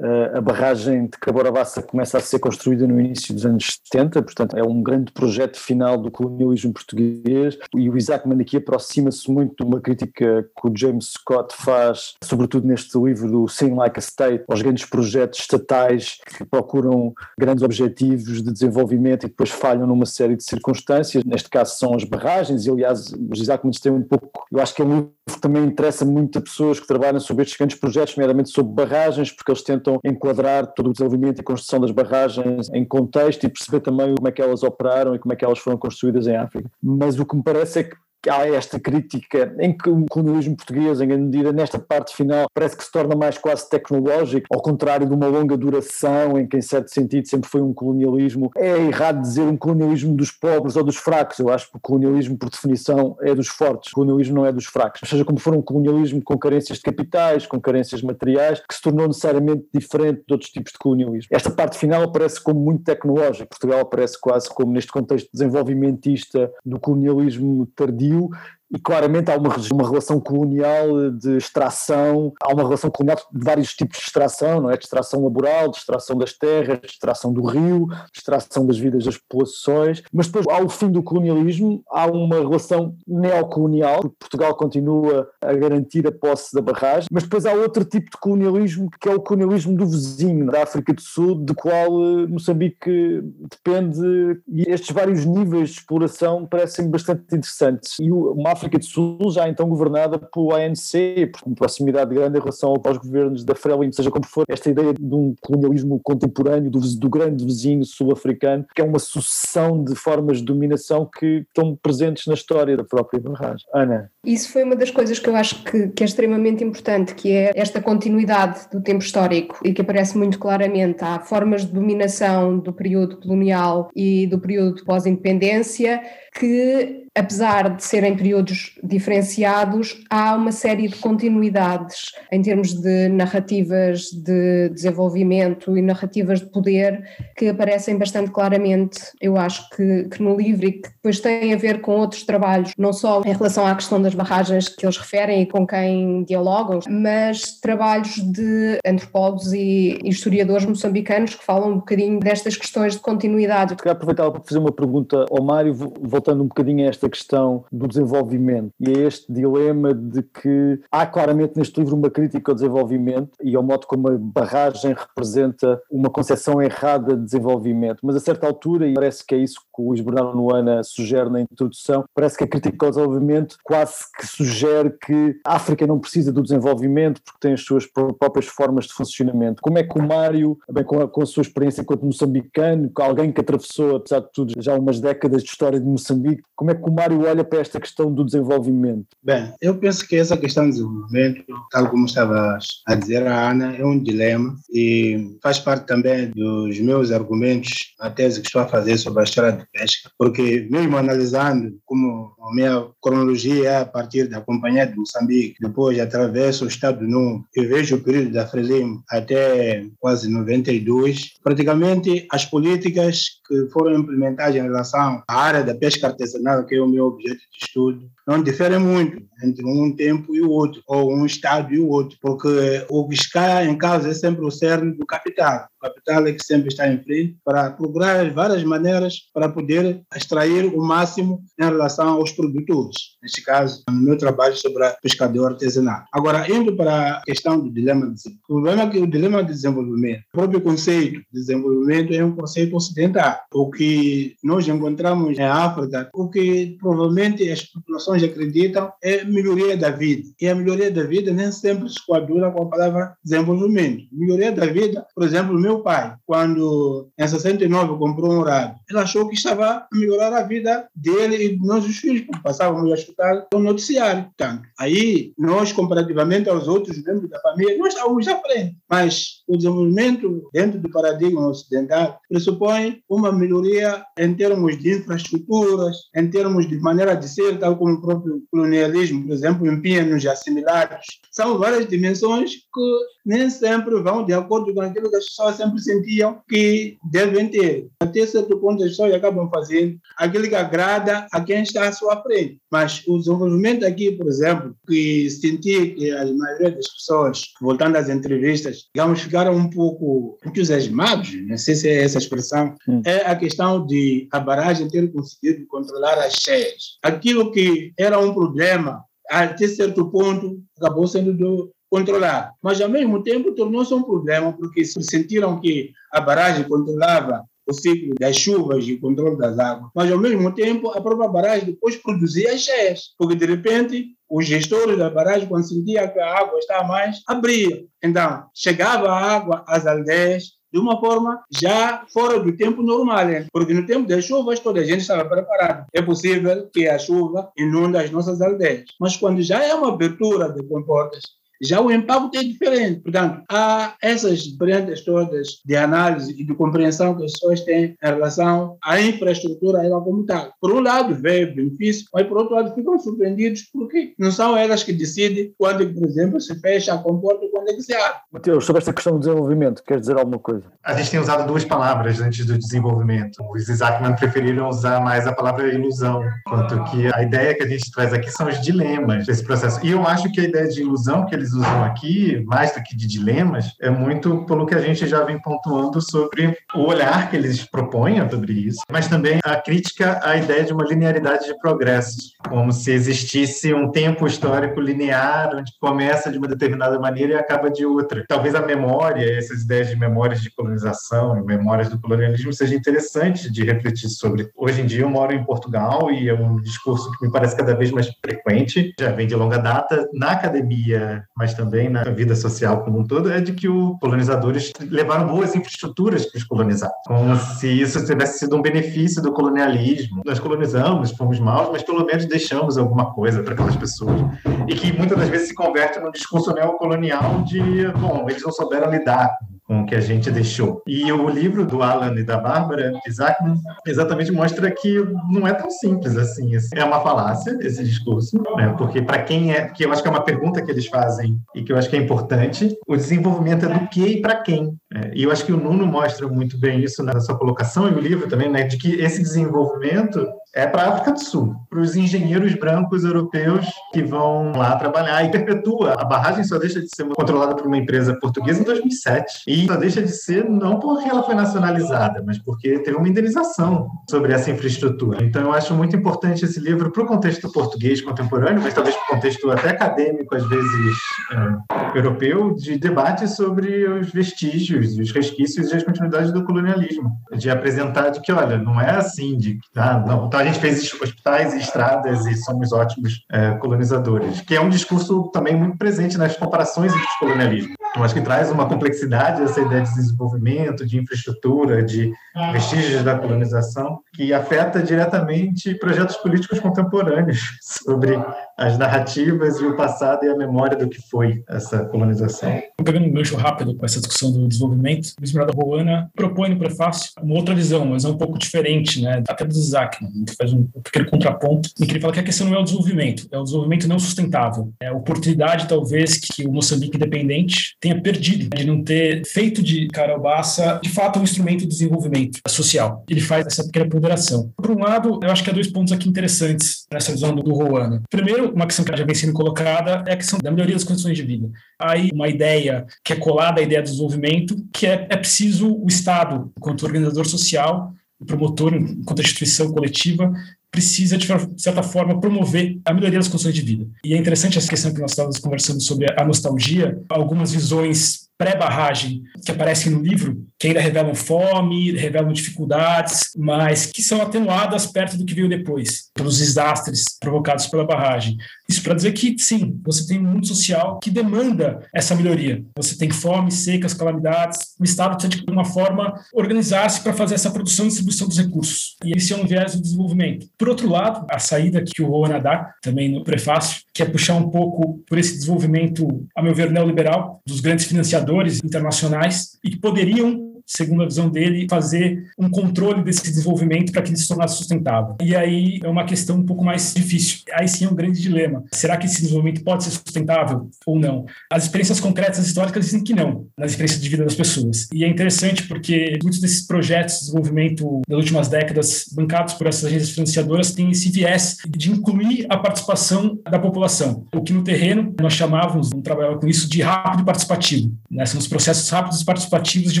A barragem de Caborabassa começa a ser construída no início dos anos 70, portanto é um grande projeto final do colonialismo português e o Isaacman aqui aproxima-se muito de uma crítica que o James Scott faz, sobretudo neste livro do Sing Like a State, aos grandes projetos estatais que procuram grandes objetivos de desenvolvimento e depois falham numa série de circunstâncias. Neste caso são as barragens e aliás os Isaacman têm um pouco, eu acho que é um também interessa muito a pessoas que trabalham sobre estes grandes projetos, nomeadamente sobre barragens, porque eles tentam enquadrar todo o desenvolvimento e construção das barragens em contexto e perceber também como é que elas operaram e como é que elas foram construídas em África. Mas o que me parece é que há esta crítica em que o colonialismo português, em grande medida, nesta parte final, parece que se torna mais quase tecnológico, ao contrário de uma longa duração, em que, em certo sentido, sempre foi um colonialismo. É errado dizer um colonialismo dos pobres ou dos fracos. Eu acho que o colonialismo, por definição, é dos fortes. O colonialismo não é dos fracos. Ou seja, como for um colonialismo com carências de capitais, com carências materiais, que se tornou necessariamente diferente de outros tipos de colonialismo. Esta parte final aparece como muito tecnológica. Portugal aparece quase como neste contexto desenvolvimentista do colonialismo tardio conseguiu e claramente há uma, uma relação colonial de extração, há uma relação colonial de vários tipos de extração, não é? De extração laboral, de extração das terras, de extração do rio, de extração das vidas das populações, mas depois ao fim do colonialismo há uma relação neocolonial, Portugal continua a garantir a posse da barragem, mas depois há outro tipo de colonialismo que é o colonialismo do vizinho, da África do Sul, de qual eh, Moçambique depende, e estes vários níveis de exploração parecem bastante interessantes. E uma África do Sul já então governada pelo ANC, por proximidade grande em relação aos governos da Frelimo, seja como for, esta ideia de um colonialismo contemporâneo do, do grande vizinho sul-africano, que é uma sucessão de formas de dominação que estão presentes na história da própria barragem. Ana? Isso foi uma das coisas que eu acho que, que é extremamente importante, que é esta continuidade do tempo histórico e que aparece muito claramente. Há formas de dominação do período colonial e do período pós-independência que apesar de serem períodos diferenciados, há uma série de continuidades em termos de narrativas de desenvolvimento e narrativas de poder que aparecem bastante claramente, eu acho que, que no livro e que depois têm a ver com outros trabalhos, não só em relação à questão das barragens que eles referem e com quem dialogam, mas trabalhos de antropólogos e historiadores moçambicanos que falam um bocadinho destas questões de continuidade. Queria aproveitar para fazer uma pergunta ao Mário, voltando um bocadinho a esta questão do desenvolvimento e é este dilema de que há claramente neste livro uma crítica ao desenvolvimento e ao modo como a barragem representa uma concepção errada de desenvolvimento, mas a certa altura, e parece que é isso que o Luís Bernardo Noana sugere na introdução, parece que a crítica ao desenvolvimento quase que sugere que a África não precisa do desenvolvimento porque tem as suas próprias formas de funcionamento. Como é que o Mário, bem com a, com a sua experiência enquanto moçambicano, alguém que atravessou, apesar de tudo, já umas décadas de história de Moçambique, como é que o Mário olha para esta questão do desenvolvimento? Bem, eu penso que essa questão do desenvolvimento, tal como estava a dizer a Ana, é um dilema e faz parte também dos meus argumentos na tese que estou a fazer sobre a história de pesca, porque mesmo analisando como a minha cronologia é partir da Companhia de Moçambique, depois atravesso o Estado Novo e vejo o período da Frelimo até quase 92, praticamente as políticas que foram implementadas em relação à área da pesca artesanal, que é o meu objeto de estudo, não diferem muito entre um tempo e o outro, ou um Estado e o outro, porque o que está em causa é sempre o cerne do capital. Capital é que sempre está em frente para procurar várias maneiras para poder extrair o máximo em relação aos produtores. Neste caso, no meu trabalho sobre pescador artesanal. Agora, indo para a questão do dilema de desenvolvimento. O problema é que o dilema de desenvolvimento, o próprio conceito de desenvolvimento é um conceito ocidental. O que nós encontramos em África, o que provavelmente as populações acreditam é melhoria da vida. E a melhoria da vida nem sempre se coaduna com a palavra desenvolvimento. Melhoria da vida, por exemplo, o meu meu pai, quando em 69 comprou um rádio, ele achou que estava a melhorar a vida dele e de nós os filhos, porque passávamos a escutar o noticiário. Portanto, aí nós, comparativamente aos outros membros da família, nós estávamos à frente. Mas o desenvolvimento dentro do paradigma ocidental pressupõe uma melhoria em termos de infraestruturas, em termos de maneira de ser, tal como o próprio colonialismo, por exemplo, empenha-nos assimilados. São várias dimensões que nem sempre vão de acordo com aquilo que as pessoas sempre sentiam que devem ter. Até certo ponto, as pessoas acabam fazendo aquilo que agrada a quem está à sua frente. Mas o desenvolvimento aqui, por exemplo, que senti que a maioria das pessoas, voltando às entrevistas, digamos, ficaram um pouco entusiasmados, não sei se é essa expressão, hum. é a questão de a barragem ter conseguido controlar as cheias. Aquilo que era um problema até certo ponto acabou sendo do, controlado. Mas, ao mesmo tempo, tornou-se um problema, porque sentiram que a barragem controlava o ciclo das chuvas e o controle das águas, mas ao mesmo tempo a própria barragem depois produzia as cheias, porque de repente os gestores da barragem, quando sentiam que a água estava mais, abriam. Então, chegava a água às aldeias, de uma forma já fora do tempo normal, porque no tempo das chuvas toda a gente estava preparado. É possível que a chuva inunde as nossas aldeias, mas quando já é uma abertura de comportas, já o impacto é diferente. Portanto, há essas diferentes todas de análise e de compreensão que as pessoas têm em relação à infraestrutura ela como tal. Por um lado, veio benefício, mas por outro lado, ficam surpreendidos porque não são elas que decidem quando, por exemplo, se fecha a comporta e quando é que se abre. Mateus, sobre esta questão do desenvolvimento, quer dizer alguma coisa? A gente tem usado duas palavras antes do desenvolvimento. Os Isaacman preferiram usar mais a palavra ilusão, quanto que a ideia que a gente traz aqui são os dilemas desse processo. E eu acho que a ideia de ilusão que eles eles usam aqui, mais do que de dilemas, é muito pelo que a gente já vem pontuando sobre o olhar que eles propõem sobre isso, mas também a crítica à ideia de uma linearidade de progresso, como se existisse um tempo histórico linear, onde começa de uma determinada maneira e acaba de outra. Talvez a memória, essas ideias de memórias de colonização e memórias do colonialismo, seja interessante de refletir sobre. Hoje em dia eu moro em Portugal e é um discurso que me parece cada vez mais frequente, já vem de longa data na academia mas também na vida social como um todo, é de que os colonizadores levaram boas infraestruturas para os colonizados, como se isso tivesse sido um benefício do colonialismo. Nós colonizamos, fomos maus, mas pelo menos deixamos alguma coisa para aquelas pessoas. E que muitas das vezes se converte num discurso neocolonial de, bom, eles não souberam lidar com o que a gente deixou. E o livro do Alan e da Bárbara Isaacman exatamente mostra que não é tão simples assim. É uma falácia esse discurso, né? porque para quem é, que eu acho que é uma pergunta que eles fazem e que eu acho que é importante, o desenvolvimento é do que e para quem. É, e eu acho que o Nuno mostra muito bem isso na sua colocação e o livro também, né, de que esse desenvolvimento é para a África do Sul, para os engenheiros brancos europeus que vão lá trabalhar e perpetua. A barragem só deixa de ser controlada por uma empresa portuguesa em 2007 e só deixa de ser não porque ela foi nacionalizada, mas porque teve uma indenização sobre essa infraestrutura. Então eu acho muito importante esse livro para o contexto português contemporâneo, mas talvez para o contexto até acadêmico, às vezes é, europeu, de debate sobre os vestígios, os resquícios e as continuidades do colonialismo, de apresentar de que, olha, não é assim, de ah, não, tá, gente fez hospitais e estradas e somos ótimos é, colonizadores, que é um discurso também muito presente nas comparações entre os colonialismos. Eu acho que traz uma complexidade essa ideia de desenvolvimento, de infraestrutura, de vestígios da colonização, que afeta diretamente projetos políticos contemporâneos <laughs> sobre as narrativas e o passado e a memória do que foi essa colonização. Pegando um gancho rápido com essa discussão do desenvolvimento, o Esmeralda Roana propõe no prefácio uma outra visão, mas é um pouco diferente, né? até do Isaac, né? que faz um pequeno contraponto, em que ele fala que a questão não é o desenvolvimento, é o desenvolvimento não sustentável. É a oportunidade, talvez, que o Moçambique independente tenha perdido, de não ter feito de Carabaça, de fato, um instrumento de desenvolvimento social. Ele faz essa pequena ponderação. Por um lado, eu acho que há dois pontos aqui interessantes nessa visão do, Roana. Primeiro, uma questão que já vem sendo colocada é a questão da melhoria das condições de vida. Aí, uma ideia que é colada à ideia do desenvolvimento, que é, é preciso o Estado, enquanto organizador social, promotor, enquanto instituição coletiva, precisa, de certa forma, promover a melhoria das condições de vida. E é interessante essa questão que nós estávamos conversando sobre a nostalgia, algumas visões pré-barragem que aparecem no livro, que ainda revelam fome, revelam dificuldades, mas que são atenuadas perto do que veio depois, pelos desastres provocados pela barragem. Isso para dizer que, sim, você tem um mundo social que demanda essa melhoria. Você tem fome, secas, calamidades. O Estado precisa, de uma forma, organizar-se para fazer essa produção e distribuição dos recursos. E esse é um viés do desenvolvimento. Por outro lado, a saída que o Rowan dá, também no prefácio, que é puxar um pouco por esse desenvolvimento, a meu ver, neoliberal, dos grandes financiadores internacionais, e que poderiam segundo a visão dele, fazer um controle desse desenvolvimento para que ele se tornasse sustentável. E aí é uma questão um pouco mais difícil. Aí sim é um grande dilema. Será que esse desenvolvimento pode ser sustentável ou não? As experiências concretas históricas dizem que não, nas experiências de vida das pessoas. E é interessante porque muitos desses projetos de desenvolvimento das últimas décadas, bancados por essas agências financiadoras, têm esse viés de incluir a participação da população. O que no terreno nós chamávamos, vamos trabalhar com isso, de rápido participativo. Né? São os processos rápidos participativos de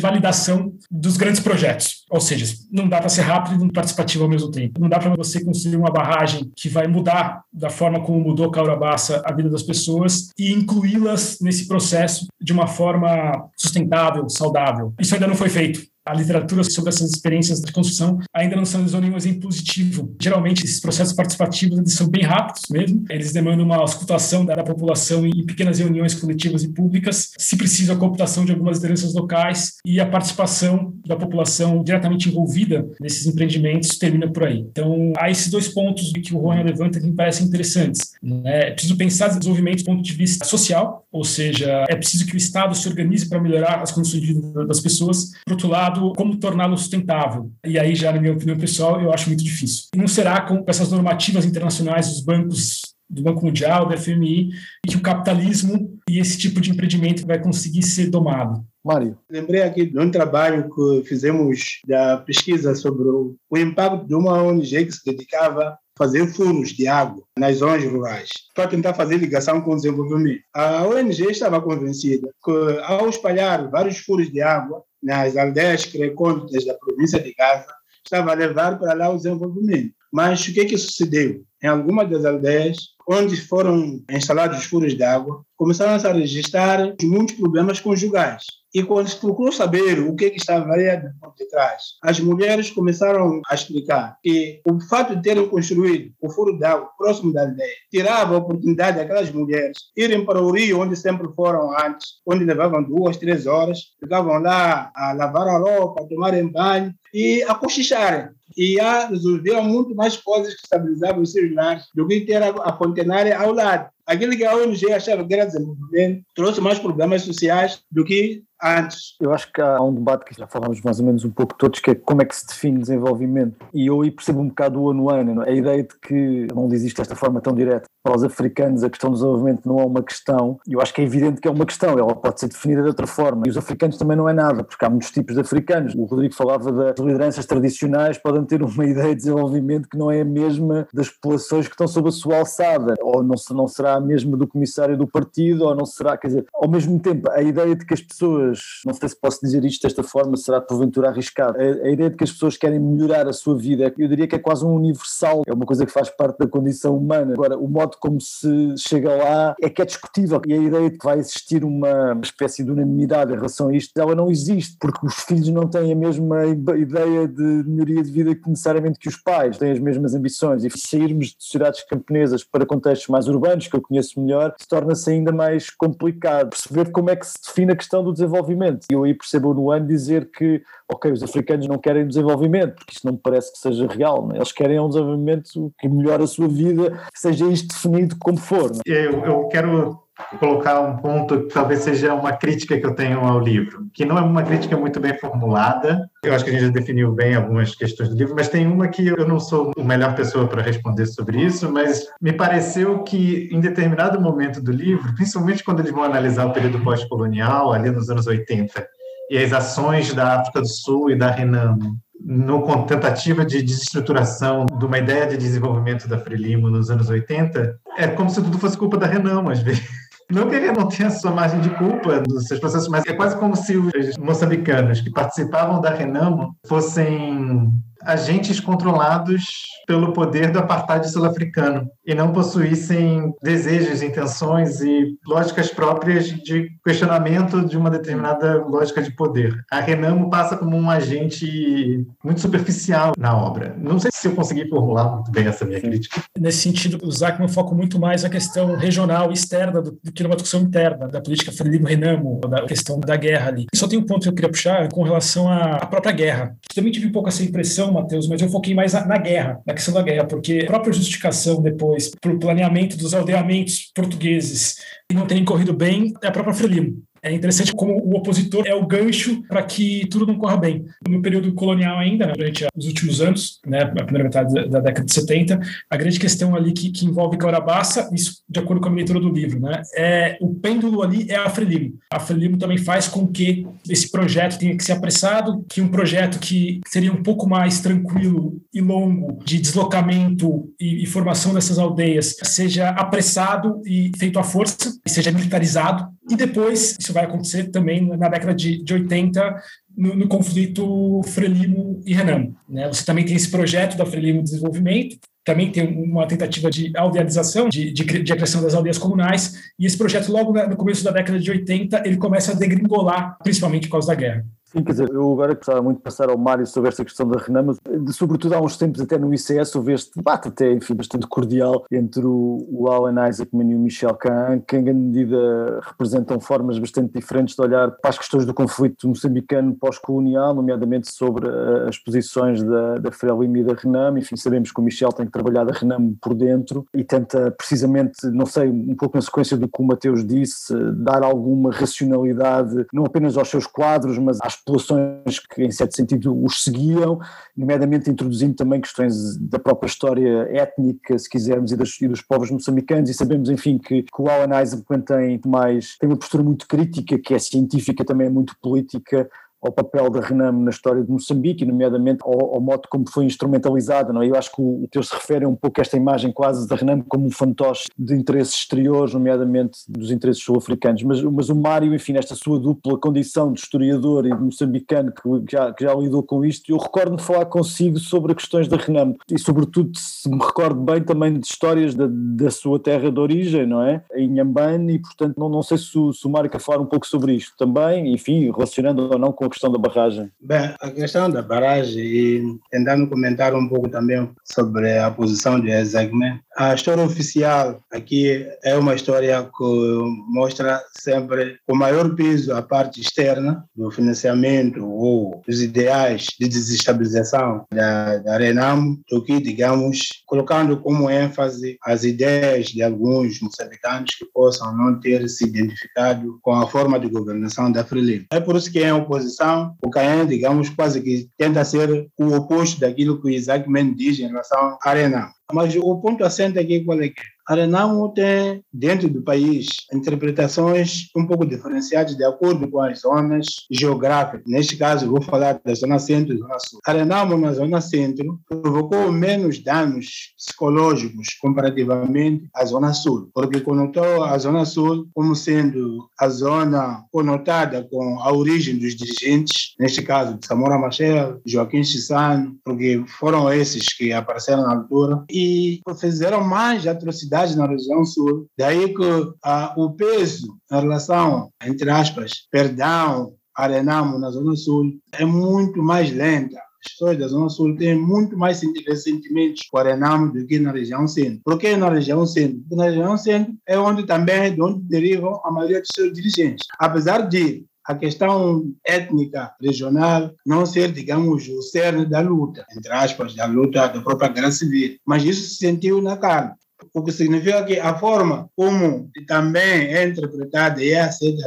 validação dos grandes projetos. Ou seja, não dá para ser rápido e participativo ao mesmo tempo. Não dá para você construir uma barragem que vai mudar da forma como mudou Caurabaça a vida das pessoas e incluí-las nesse processo de uma forma sustentável, saudável. Isso ainda não foi feito a literatura sobre essas experiências de construção ainda não são nenhum exemplo positivo. Geralmente, esses processos participativos eles são bem rápidos mesmo, eles demandam uma auscultação da, população em pequenas reuniões coletivas e públicas, se precisa a cooptação de algumas lideranças locais e a participação da população diretamente envolvida nesses empreendimentos termina por aí. Então, há esses dois pontos que o Rony levanta que me parecem interessantes. Né? É preciso pensar desenvolvimento do ponto de vista social, ou seja, é preciso que o Estado se organize para melhorar as condições de vida das pessoas. Por outro lado, como torná-lo sustentável. E aí, já na minha opinião pessoal, eu acho muito difícil. E não será com essas normativas internacionais dos bancos do Banco Mundial, da FMI, e que o capitalismo e esse tipo de empreendimento vai conseguir ser domado. Mário. Lembrei aqui de um trabalho que fizemos da pesquisa sobre o, impacto de uma ONG que se dedicava fazer furos de água nas zonas rurais, para tentar fazer ligação com o desenvolvimento. A ONG estava convencida que, ao espalhar vários furos de água, nas aldeias recônditas da província de Gaza, estava a levar para lá o desenvolvimento. Mas o que, que sucedeu? Em algumas das aldeias, onde foram instalados os furos de água, começaram a registrar muitos problemas conjugais. E quando se procurou saber o que, que estava por detrás, as mulheres começaram a explicar que o fato de terem construído o furo d'água próximo da aldeia tirava a oportunidade daquelas mulheres irem para o rio, onde sempre foram antes, onde levavam duas, três horas, ficavam lá a lavar a roupa, a tomarem banho e a cochicharem e a resolver muito mais coisas que estabilizavam os seus lares do que ter a, a ao lado. Aquilo que a ONG achava que era desenvolvimento trouxe mais problemas sociais do que antes. Eu acho que há um debate que já falámos mais ou menos um pouco todos, que é como é que se define desenvolvimento. E eu aí percebo um bocado o ano ano, a ideia de que não isto desta forma tão direta. Para os africanos a questão do desenvolvimento não é uma questão, e eu acho que é evidente que é uma questão, ela pode ser definida de outra forma. E os africanos também não é nada, porque há muitos tipos de africanos. O Rodrigo falava das lideranças tradicionais, podem ter uma <laughs> ideia de desenvolvimento que não é a mesma das populações que estão sob a sua alçada, ou não, não será a mesma do comissário do partido, ou não será, quer dizer, ao mesmo tempo, a ideia de que as pessoas pessoas, não sei se posso dizer isto desta forma, será porventura arriscado. A, a, ideia de que as pessoas querem melhorar a sua vida, eu diria que é quase um universal, é uma coisa que faz parte da condição humana. Agora, o modo como se chega lá é que é discutível e a ideia de que vai existir uma espécie de unanimidade em relação a isto, ela não existe, porque os filhos não têm a mesma ideia de melhoria de vida que necessariamente que os pais, têm as mesmas ambições e sairmos de sociedades camponesas para contextos mais urbanos, que eu conheço melhor, se torna-se ainda mais complicado perceber como é que se define a questão do desenvolvimento desenvolvimento. E eu aí percebo no ano dizer que, ok, os africanos não querem desenvolvimento, porque isso não me parece que seja real. Né? Eles querem um desenvolvimento que melhore a sua vida, seja isto definido como for. Né? Eu, eu quero colocar um ponto que talvez seja uma crítica que eu tenho ao livro, que não é uma crítica muito bem formulada. Eu acho que a gente já definiu bem algumas questões do livro, mas tem uma que eu não sou a melhor pessoa para responder sobre isso, mas me pareceu que em determinado momento do livro, principalmente quando eles vão analisar o período pós-colonial, ali nos anos 80, e as ações da África do Sul e da Renamo, no tentativa de desestruturação de uma ideia de desenvolvimento da Frelimo nos anos 80, é como se tudo fosse culpa da Renamo, às vezes. Não que ele não tenha sua margem de culpa nos seus processos, mas é quase como se os moçambicanos que participavam da Renamo fossem agentes controlados pelo poder do apartheid sul-africano e não possuíssem desejos, intenções e lógicas próprias de questionamento de uma determinada lógica de poder. A Renamo passa como um agente muito superficial na obra. Não sei se eu consegui formular muito bem essa minha crítica. Nesse sentido, o Zachman foca muito mais a questão regional externa do, do que numa discussão interna da política Frelimo-Renamo, da questão da guerra ali. Só tem um ponto que eu queria puxar com relação à própria guerra. Também tive um pouco essa impressão, Matheus, mas eu foquei mais na, na guerra, na questão da guerra, porque a própria justificação depois para o planeamento dos aldeamentos portugueses e não terem corrido bem é a própria Frelimo. É interessante como o opositor é o gancho para que tudo não corra bem. No período colonial ainda, né, durante os últimos anos, né, a primeira metade da, década de 70, a grande questão ali que, que envolve Caurabaça, isso de acordo com a leitura do livro, né, é o pêndulo ali é a Frelimo. A Frelimo também faz com que esse projeto tenha que ser apressado, que um projeto que seria um pouco mais tranquilo e longo de deslocamento e, e formação dessas aldeias seja apressado e feito à força, seja militarizado, e depois isso vai acontecer também na década de, de 80, no, no, conflito Frelimo e Renamo. Né? Você também tem esse projeto da Frelimo Desenvolvimento, também tem uma tentativa de aldealização, de, de, de criação das aldeias comunais, e esse projeto, logo no começo da década de 80, ele começa a degringolar, principalmente por causa da guerra. Sim, quer dizer, eu agora gostava muito de passar ao Mário sobre esta questão da Renan, mas sobretudo há uns tempos até no ICS houve este debate até, enfim, bastante cordial entre o, o Alan Isaacman e o Michel Kahn, que em grande medida representam formas bastante diferentes de olhar para as questões do conflito moçambicano pós-colonial, nomeadamente sobre eh, as posições da, da Frelimo e da Renam, enfim, sabemos que o Michel tem que trabalhar da Renam por dentro e tenta precisamente, não sei, um pouco na sequência do que o Mateus disse, dar alguma racionalidade, não apenas aos seus quadros, mas às populações que, em certo sentido, os seguiam, nomeadamente introduzindo também questões da própria história étnica, se quisermos, e, das, e dos povos moçambicanos, e sabemos, enfim, que, que o Alan Eisenman tem mais, tem uma postura muito crítica, que é científica, também é muito política, ao papel da Renamo na história de Moçambique, nomeadamente ao, ao modo como foi instrumentalizada. Não é? Eu acho que o, o teu se refere um pouco a esta imagem quase da Renamo como um fantoche de interesses exteriores, nomeadamente dos interesses sul-africanos. Mas, mas o Mário, enfim, nesta sua dupla condição de historiador e de moçambicano que já, que já lidou com isto, eu recordo-me falar consigo sobre questões da Renamo e, sobretudo, se me recordo bem também de histórias da, da sua terra de origem, não é? Em Nhambane, e portanto não, não sei se o, se o Mário quer falar um pouco sobre isto também, enfim, relacionando ou não com questão da barragem? Bem, a questão da barragem e tentando comentar um pouco também sobre a posição de Ezegman. A história oficial aqui é uma história que mostra sempre o maior peso a parte externa do financiamento ou dos ideais de desestabilização da, da Renamo do que, digamos, colocando como ênfase as ideias de alguns moçambicanos que possam não ter se identificado com a forma de governação da Frelimo. É por isso que em oposição, o Caen, digamos, quase que tenta ser o oposto daquilo que o Isaac Mendes diz em relação à Renamo. Mas o ponto assente aqui qual é que é? A Renamo tem, dentro do país, interpretações um pouco diferenciadas de acordo com as zonas geográficas. Neste caso, vou falar da Zona Centro e Zona Sul. A Renamo, na Zona Centro, provocou menos danos psicológicos comparativamente à Zona Sul, porque conotou a Zona Sul como sendo a zona conotada com a origem dos dirigentes, neste caso, de Samora Machel, Joaquim Chissano, porque foram esses que apareceram na altura e fizeram mais atrocidades na região sul. Daí que ah, o peso em relação, entre aspas, perdão, Arenamo na Zona Sul é muito mais lenta. As pessoas da Zona Sul têm muito mais ressentimentos com Arenamo do que na região centro. Por que na região centro? Porque na região centro é onde também de onde derivam a maioria dos seus dirigentes. Apesar de a questão étnica regional não ser, digamos, o cerne da luta, entre aspas, da luta da própria guerra civil. Mas isso se sentiu na carne o que significa que a forma como também é interpretada e é aceita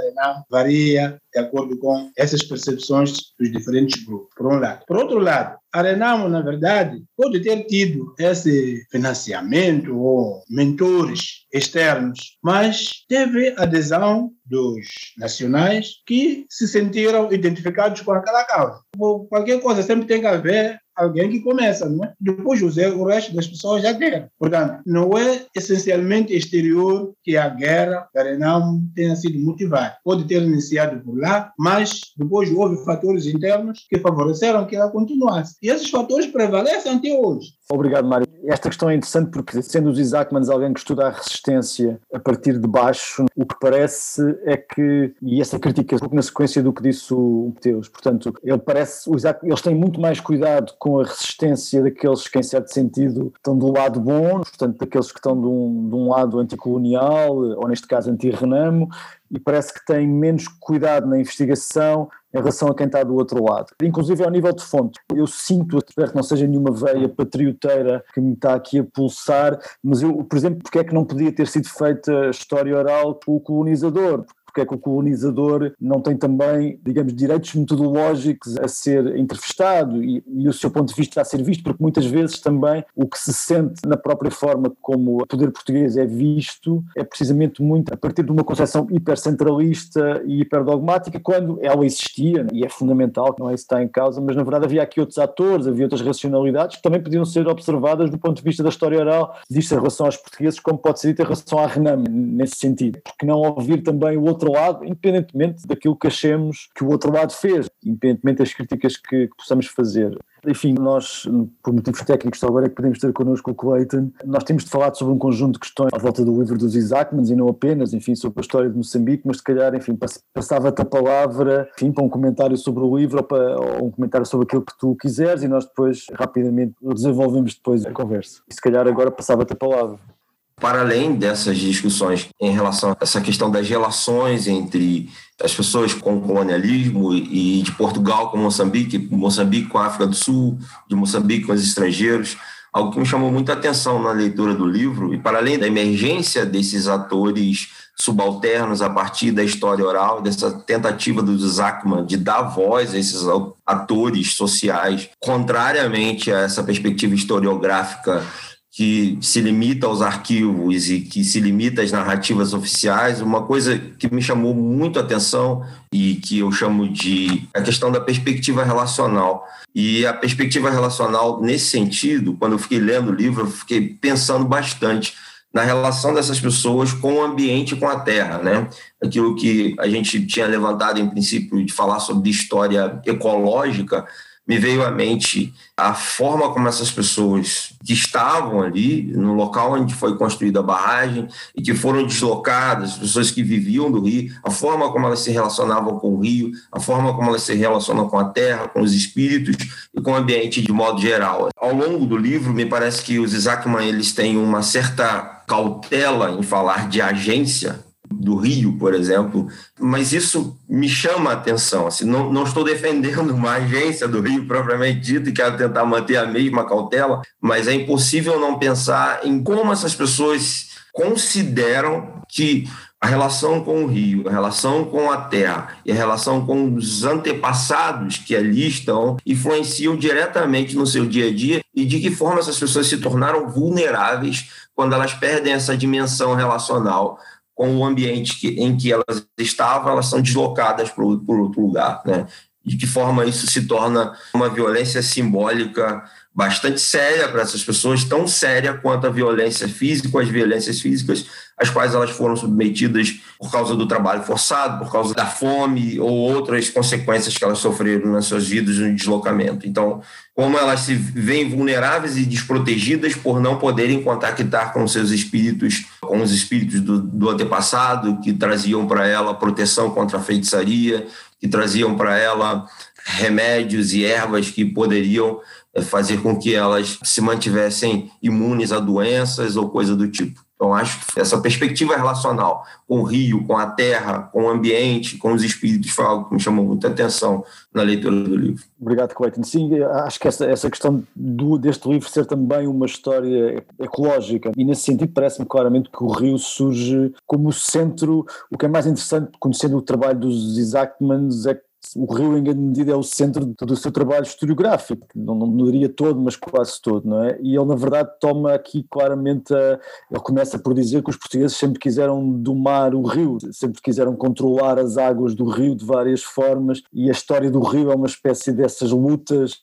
varia de acordo com essas percepções dos diferentes grupos, por um lado. Por outro lado, a Renamo, na verdade, pode ter tido esse financiamento ou mentores externos, mas teve adesão dos nacionais que se sentiram identificados com aquela causa. qualquer coisa sempre tem que haver alguém que começa, não é? Depois o resto das pessoas já tem. Portanto, não é essencialmente exterior que a guerra Renamo tenha sido motivada. Pode ter iniciado por lá, mas depois houve fatores internos que favoreceram que ela continuasse. E esses fatores prevalecem até hoje. Obrigado, Mário. Esta questão é interessante porque, sendo os Isaacmans alguém que estuda a resistência a partir de baixo, o que parece é que, e essa crítica é pouco na sequência do que disse o Mateus, portanto, ele parece, Isaac, eles têm muito mais cuidado com a resistência daqueles que, em certo sentido, estão do lado bom, portanto, daqueles que estão de um, de um lado anticolonial, ou neste caso anti-renamo, e parece que têm menos cuidado na investigação em relação a quem está do outro lado. Inclusive ao nível de fonte. Eu sinto, espero que não seja nenhuma veia patrioteira que me está aqui a pulsar, mas eu, por exemplo, porque é que não podia ter sido feita história oral com o colonizador? Porque é que o colonizador não tem também, digamos, direitos metodológicos a ser entrevistado e, e, o seu ponto de vista a ser visto, porque muitas vezes também o que se sente na própria forma como o poder português é visto é precisamente muito a partir de uma concepção hipercentralista e hiperdogmática, quando ela existia, e é fundamental, que não é isso que está em causa, mas na verdade havia aqui outros atores, havia outras racionalidades que também podiam ser observadas do ponto de vista da história oral, disto em relação aos portugueses, como pode ser dito em relação à Renam, nesse sentido. Porque não ouvir também o outro outro lado, independentemente daquilo que achemos que o outro lado fez, independentemente das críticas que, que possamos fazer. Enfim, nós, por motivos técnicos, agora é que podemos ter connosco o Clayton. Nós temos de falar sobre um conjunto de questões à volta do livro dos Isaacmans e não apenas, enfim, sobre a história de Moçambique, mas se calhar, enfim, passava-te a palavra, enfim, para um comentário sobre o livro ou, para, ou um comentário sobre aquilo que tu quiseres e nós depois, rapidamente, desenvolvemos depois a conversa. E se calhar agora passava-te a palavra. Para além dessas discussões em relação a essa questão das relações entre as pessoas com o colonialismo e de Portugal com Moçambique, Moçambique com a África do Sul, de Moçambique com os estrangeiros, algo que me chamou muita atenção na leitura do livro, e para além da emergência desses atores subalternos a partir da história oral, dessa tentativa do Zachman de dar voz a esses atores sociais, contrariamente a essa perspectiva historiográfica que se limita aos arquivos e que se limita às narrativas oficiais, uma coisa que me chamou muito a atenção e que eu chamo de a questão da perspectiva relacional. E a perspectiva relacional, nesse sentido, quando eu fiquei lendo o livro, eu fiquei pensando bastante na relação dessas pessoas com o ambiente e com a terra, né? Aquilo que a gente tinha levantado em princípio de falar sobre história ecológica, me veio à mente a forma como essas pessoas que estavam ali, no local onde foi construída a barragem e que foram deslocadas, pessoas que viviam do rio, a forma como elas se relacionavam com o rio, a forma como elas se relacionam com a terra, com os espíritos e com o ambiente de modo geral. Ao longo do livro, me parece que os Isaacman eles têm uma certa cautela em falar de agência, do Rio, por exemplo, mas isso me chama a atenção. Assim, não, não estou defendendo uma agência do Rio propriamente dito e quero tentar manter a mesma cautela, mas é impossível não pensar em como essas pessoas consideram que a relação com o rio, a relação com a terra e a relação com os antepassados que ali estão influenciam diretamente no seu dia a dia e de que forma essas pessoas se tornaram vulneráveis quando elas perdem essa dimensão relacional com o ambiente que, em que elas estavam, elas são deslocadas para outro lugar. Né? De que forma isso se torna uma violência simbólica bastante séria para essas pessoas, tão séria quanto a violência física, as violências físicas às quais elas foram submetidas por causa do trabalho forçado, por causa da fome ou outras consequências que elas sofreram nas suas vidas no deslocamento. Então, como elas se veem vulneráveis e desprotegidas por não poderem contactar com seus espíritos, com os espíritos do, do antepassado, que traziam para ela proteção contra a feitiçaria, que traziam para ela remédios e ervas que poderiam fazer com que elas se mantivessem imunes a doenças ou coisa do tipo. Então, acho que essa perspectiva relacional com o rio, com a terra, com o ambiente, com os espíritos, foi algo que me chamou muita atenção na leitura do livro. Obrigado, Cleiton. Sim, acho que essa, essa questão do, deste livro ser também uma história ecológica, e nesse sentido parece-me claramente que o rio surge como centro. O que é mais interessante, conhecendo o trabalho dos Isaacmans, é que o Rio, em grande medida, é o centro do seu trabalho historiográfico, não, não diria todo, mas quase todo, não é? E ele, na verdade, toma aqui claramente, a, ele começa por dizer que os portugueses sempre quiseram domar o rio, sempre quiseram controlar as águas do rio de várias formas, e a história do rio é uma espécie dessas lutas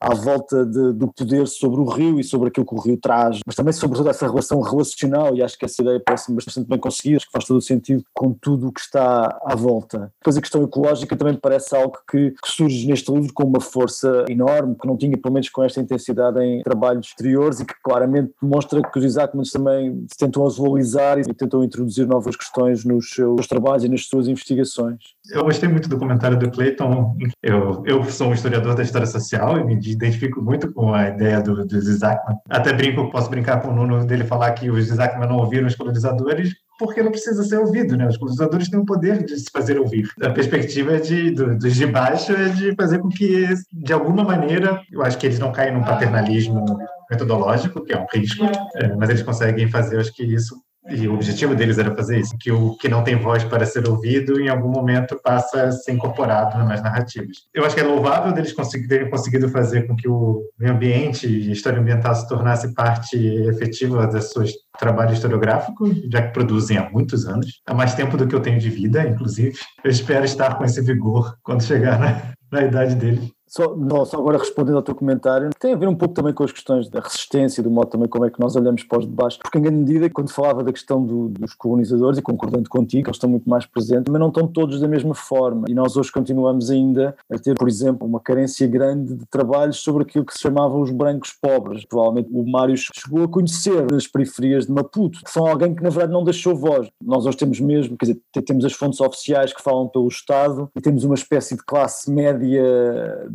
à volta de, do poder sobre o rio e sobre aquilo que o rio traz, mas também sobre toda essa relação relacional, e acho que essa ideia parece bastante bem conseguida, acho que faz todo o sentido com tudo o que está à volta. Depois a questão ecológica também parece algo que, que surge neste livro com uma força enorme, que não tinha pelo menos com esta intensidade em trabalhos exteriores e que claramente demonstra que os Isaacmans também se tentam atualizar e tentam introduzir novas questões nos seus trabalhos e nas suas investigações. Eu gostei muito do comentário do Clayton. Eu, eu sou um historiador da história social e me identifico muito com a ideia do, dos Isaacman. Até brinco, posso brincar com o Nuno dele falar que os Isaacman não ouviram os colonizadores porque não precisa ser ouvido, né? Os colonizadores têm o poder de se fazer ouvir. A perspectiva de, do, dos de baixo é de fazer com que, de alguma maneira, eu acho que eles não caem num paternalismo metodológico, que é um risco, é, mas eles conseguem fazer, acho que isso e o objetivo deles era fazer isso, que o que não tem voz para ser ouvido, em algum momento passa a ser incorporado nas narrativas. Eu acho que é louvável deles terem conseguido fazer com que o meio ambiente e a história ambiental se tornasse parte efetiva do seu trabalho historiográfico, já que produzem há muitos anos, há mais tempo do que eu tenho de vida, inclusive. Eu espero estar com esse vigor quando chegar na, na idade deles. Só, só agora respondendo ao teu comentário, tem a ver um pouco também com as questões da resistência, do modo também como é que nós olhamos para os debates, porque em grande medida, quando falava da questão do, dos colonizadores, e concordando contigo, eles estão muito mais presentes, mas não estão todos da mesma forma. E nós hoje continuamos ainda a ter, por exemplo, uma carência grande de trabalhos sobre aquilo que se chamavam os brancos pobres. Provavelmente o Mário chegou a conhecer nas periferias de Maputo, que são alguém que na verdade não deixou voz. Nós hoje temos mesmo, quer dizer, temos as fontes oficiais que falam pelo Estado e temos uma espécie de classe média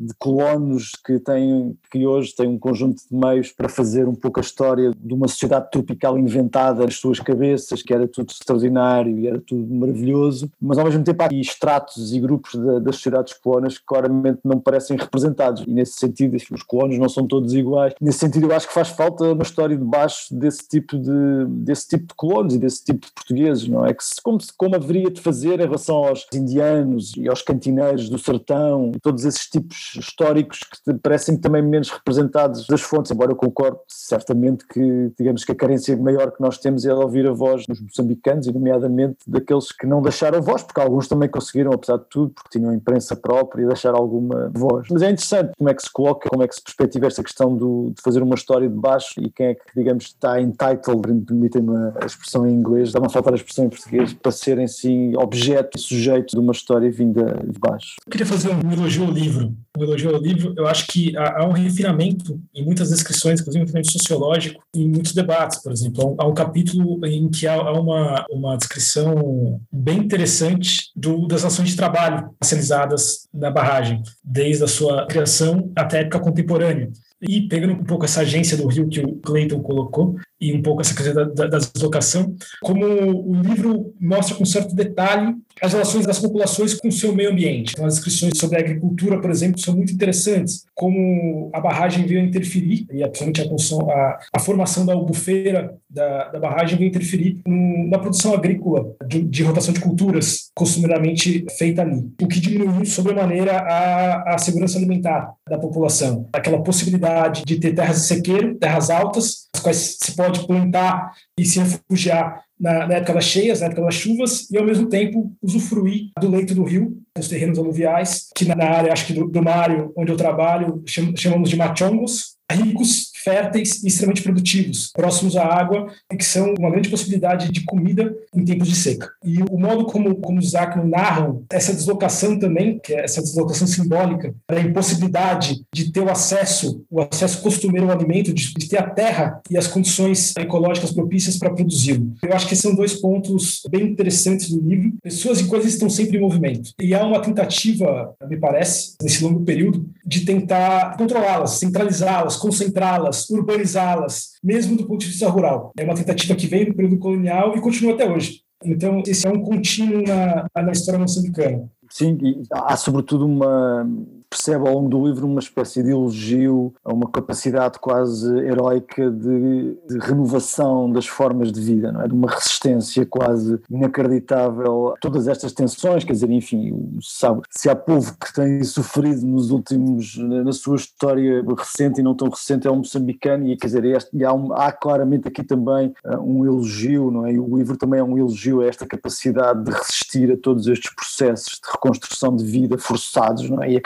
de colonos que têm que hoje têm um conjunto de meios para fazer um pouco a história de uma sociedade tropical inventada nas suas cabeças, que era tudo extraordinário e era tudo maravilhoso, mas ao mesmo tempo há estratos e grupos das sociedades colonas que claramente não parecem representados e nesse sentido os colonos não são todos iguais. Nesse sentido eu acho que faz falta uma história de baixo desse tipo de desse tipo de colonos e desse tipo de portugueses, não é? Que se, como, como haveria de fazer em relação aos indianos e aos cantineiros do sertão, todos esses tipos históricos que parecem também menos representados das fontes, embora eu concorde certamente que, digamos que a carência maior que nós temos é ouvir a voz dos moçambicanos e nomeadamente daqueles que não deixaram voz, porque alguns também conseguiram, apesar de tudo, porque tinham imprensa própria, deixar alguma voz. Mas é interessante como é que se coloca, como é que se perspectiva esta questão do, de fazer uma história de baixo e quem é que, digamos, está entitled, permitem-me a expressão em inglês, dá-me a faltar a expressão em português, para ser em si objeto e sujeito de uma história vinda de baixo. Eu queria fazer um elogio ao livro um elogio ao livro, eu acho que há, há um refinamento em muitas descrições, inclusive um refinamento sociológico, em muitos debates, por exemplo. Há um, capítulo em que há, uma, uma descrição bem interessante do, das ações de trabalho racializadas na barragem, desde a sua criação até a época contemporânea. E pegando um pouco essa agência do Rio que o Clayton colocou, e um pouco essa coisa da, da, da deslocação, como o livro mostra com certo detalhe as relações das populações com o seu meio ambiente. Então, as descrições sobre a agricultura, por exemplo, são muito interessantes, como a barragem veio interferir, e principalmente a, construção, a, a formação da albufeira da, da barragem veio interferir no, na produção agrícola de, de, rotação de culturas costumeiramente feita ali, o que diminuiu sobremaneira a, a segurança alimentar da população. Aquela possibilidade de ter terras de sequeiro, terras altas, as quais se pode plantar e se refugiar na, na, época das cheias, na época das chuvas, e ao mesmo tempo usufruir do leito do rio, dos terrenos aluviais, que na área, acho que do, do Mário, onde eu trabalho, chamamos de machongos, ricos, férteis e extremamente produtivos, próximos à água e que são uma grande possibilidade de comida em tempos de seca. E o modo como, como os Zachman narram essa deslocação também, que é essa deslocação simbólica, a impossibilidade de ter o acesso, o acesso costumeiro ao alimento, de, de ter a terra e as condições ecológicas propícias para produzi-lo. Eu acho que são dois pontos bem interessantes do livro. Pessoas e coisas estão sempre em movimento. E há uma tentativa, me parece, nesse longo período, de tentar controlá-las, centralizá-las, concentrá-las, urbanizá-las, mesmo do ponto de vista rural. É uma tentativa que veio do período colonial e continua até hoje. Então, esse é um contínuo na, na história moçambicana. Sim, e há sobretudo uma, percebe ao longo do livro uma espécie de elogio a uma capacidade quase heroica de, de, renovação das formas de vida, não é? de uma resistência quase inacreditável a todas estas tensões, quer dizer, enfim, sabe, se há povo que tem sofrido nos últimos, na sua história recente e não tão recente, é o moçambicano, e quer dizer, este, e há, um, há, claramente aqui também uh, um elogio, não é? E o livro também é um elogio a esta capacidade de resistir a todos estes processos de reconstrução de vida forçados, não é? E a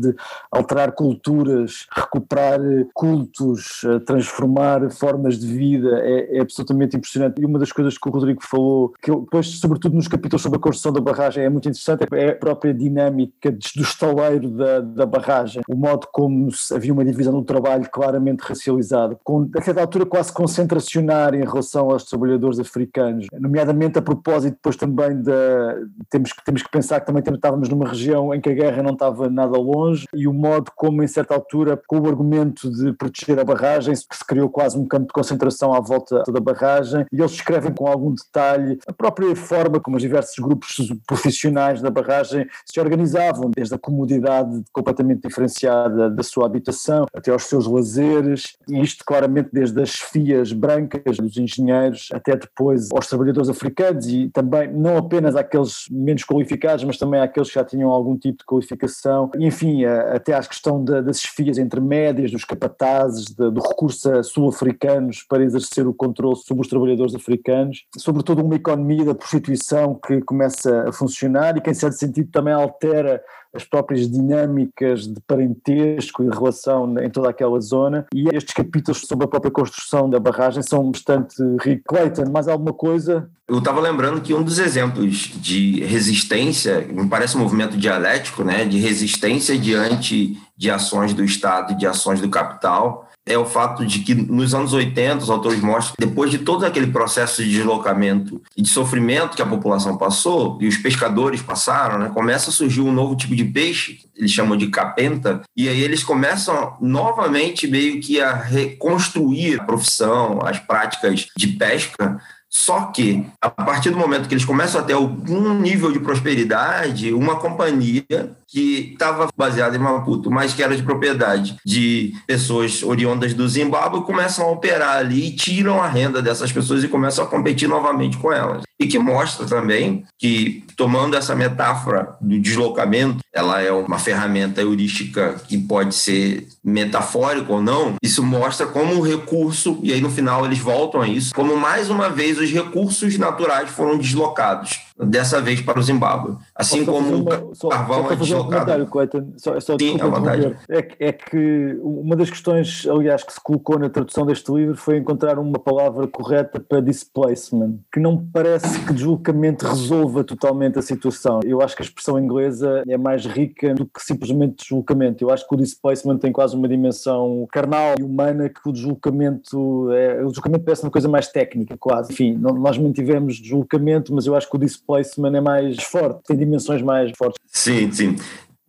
de alterar culturas, recuperar cultos, transformar formas de vida é, é absolutamente impressionante. E uma das coisas que o Rodrigo falou, que eu, depois, sobretudo nos capítulos sobre a construção da barragem, é muito interessante, é a própria dinâmica do estaleiro da, da barragem, o modo como havia uma divisão do trabalho claramente racializada, com, a certa altura quase concentracionária em relação aos trabalhadores africanos, nomeadamente a propósito depois também da. Temos temos que pensar que também estávamos numa região em que a guerra não estava nada longe e o modo como, em certa altura, com o argumento de proteger a barragem, que se criou quase um campo de concentração à volta da barragem, e eles escrevem com algum detalhe a própria forma como os diversos grupos profissionais da barragem se organizavam, desde a comodidade completamente diferenciada da sua habitação até aos seus lazeres, e isto claramente desde as fias brancas dos engenheiros até depois aos trabalhadores africanos e também não apenas àqueles menos qualificados, mas também àqueles que já tinham algum tipo de qualificação, enfim, até à questão das fias intermédias, dos capatazes, do recurso a sul-africanos para exercer o controle sobre os trabalhadores africanos, sobretudo uma economia da prostituição que começa a funcionar e que em certo sentido também altera as próprias dinâmicas de parentesco e relação em toda aquela zona e estes capítulos sobre a própria construção da barragem são bastante ricos. Clayton, mais alguma coisa? Eu estava lembrando que um dos exemplos de resistência, me parece um movimento dialético, né, de resistência diante de ações do Estado e de ações do capital, é o fato de que nos anos 80 os autores mostram que depois de todo aquele processo de deslocamento e de sofrimento que a população passou e os pescadores passaram, né, começa a surgir um novo tipo de peixe, eles chamam de capenta, e aí eles começam novamente meio que a reconstruir a profissão, as práticas de pesca. Só que, a partir do momento que eles começam a ter algum nível de prosperidade, uma companhia que estava baseada em Maputo, mas que era de propriedade de pessoas oriundas do Zimbábue, começam a operar ali e tiram a renda dessas pessoas e começam a competir novamente com elas. E que mostra também que, tomando essa metáfora do deslocamento, ela é uma ferramenta heurística que pode ser metafórica ou não, isso mostra como o recurso, e aí no final eles voltam a isso, como mais uma vez os recursos naturais foram deslocados dessa vez para o Zimbábue. Assim como o carvão é deslocado. Um só, só Sim, é, é, é, que uma das questões, aliás, que se colocou na tradução deste livro foi encontrar uma palavra correta para displacement, que não parece que deslocamento resolva totalmente a situação. Eu acho que a expressão inglesa é mais rica do que simplesmente deslocamento. Eu acho que o displacement tem quase uma dimensão carnal e humana que o deslocamento, é, o deslocamento parece uma coisa mais técnica, quase. Enfim, nós mantivemos deslocamento, mas eu acho que o displacement placement é mais forte, tem dimensões mais fortes. Sim, sim.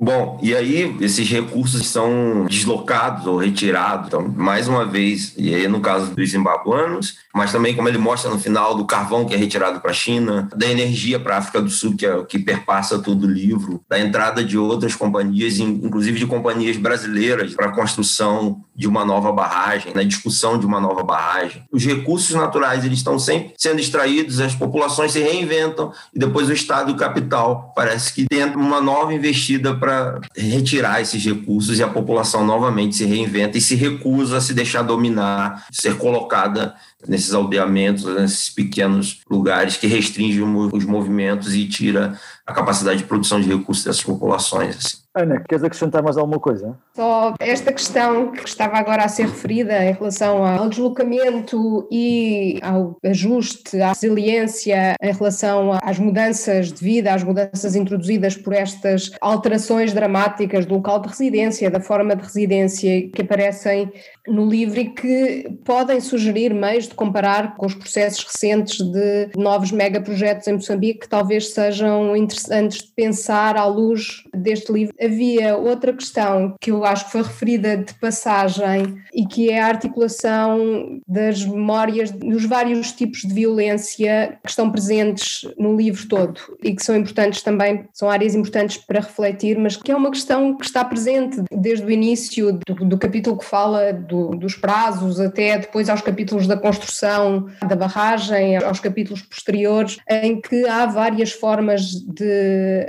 Bom, e aí esses recursos são deslocados ou retirados. Então, mais uma vez, e aí no caso dos zimbabuanos, mas também como ele mostra no final do carvão que é retirado para a China, da energia para a África do Sul que é o que perpassa todo o livro, da entrada de outras companhias, inclusive de companhias brasileiras para a construção de uma nova barragem, na discussão de uma nova barragem. Os recursos naturais eles estão sempre sendo extraídos, as populações se reinventam e depois o Estado o capital parece que tem uma nova investida para retirar esses recursos e a população novamente se reinventa e se recusa a se deixar dominar, ser colocada nesses aldeamentos, nesses pequenos lugares que restringem os movimentos e tira a capacidade de produção de recursos dessas populações. Assim. Ana, queres acrescentar mais alguma coisa? Só esta questão que estava agora a ser referida em relação ao deslocamento e ao ajuste, à resiliência em relação às mudanças de vida, às mudanças introduzidas por estas alterações dramáticas do local de residência, da forma de residência que aparecem no livro e que podem sugerir meios de comparar com os processos recentes de novos megaprojetos em Moçambique que talvez sejam interessantes de pensar à luz deste livro havia outra questão que eu acho que foi referida de passagem e que é a articulação das memórias dos vários tipos de violência que estão presentes no livro todo e que são importantes também, são áreas importantes para refletir, mas que é uma questão que está presente desde o início do, do capítulo que fala do, dos prazos até depois aos capítulos da construção da barragem, aos capítulos posteriores, em que há várias formas de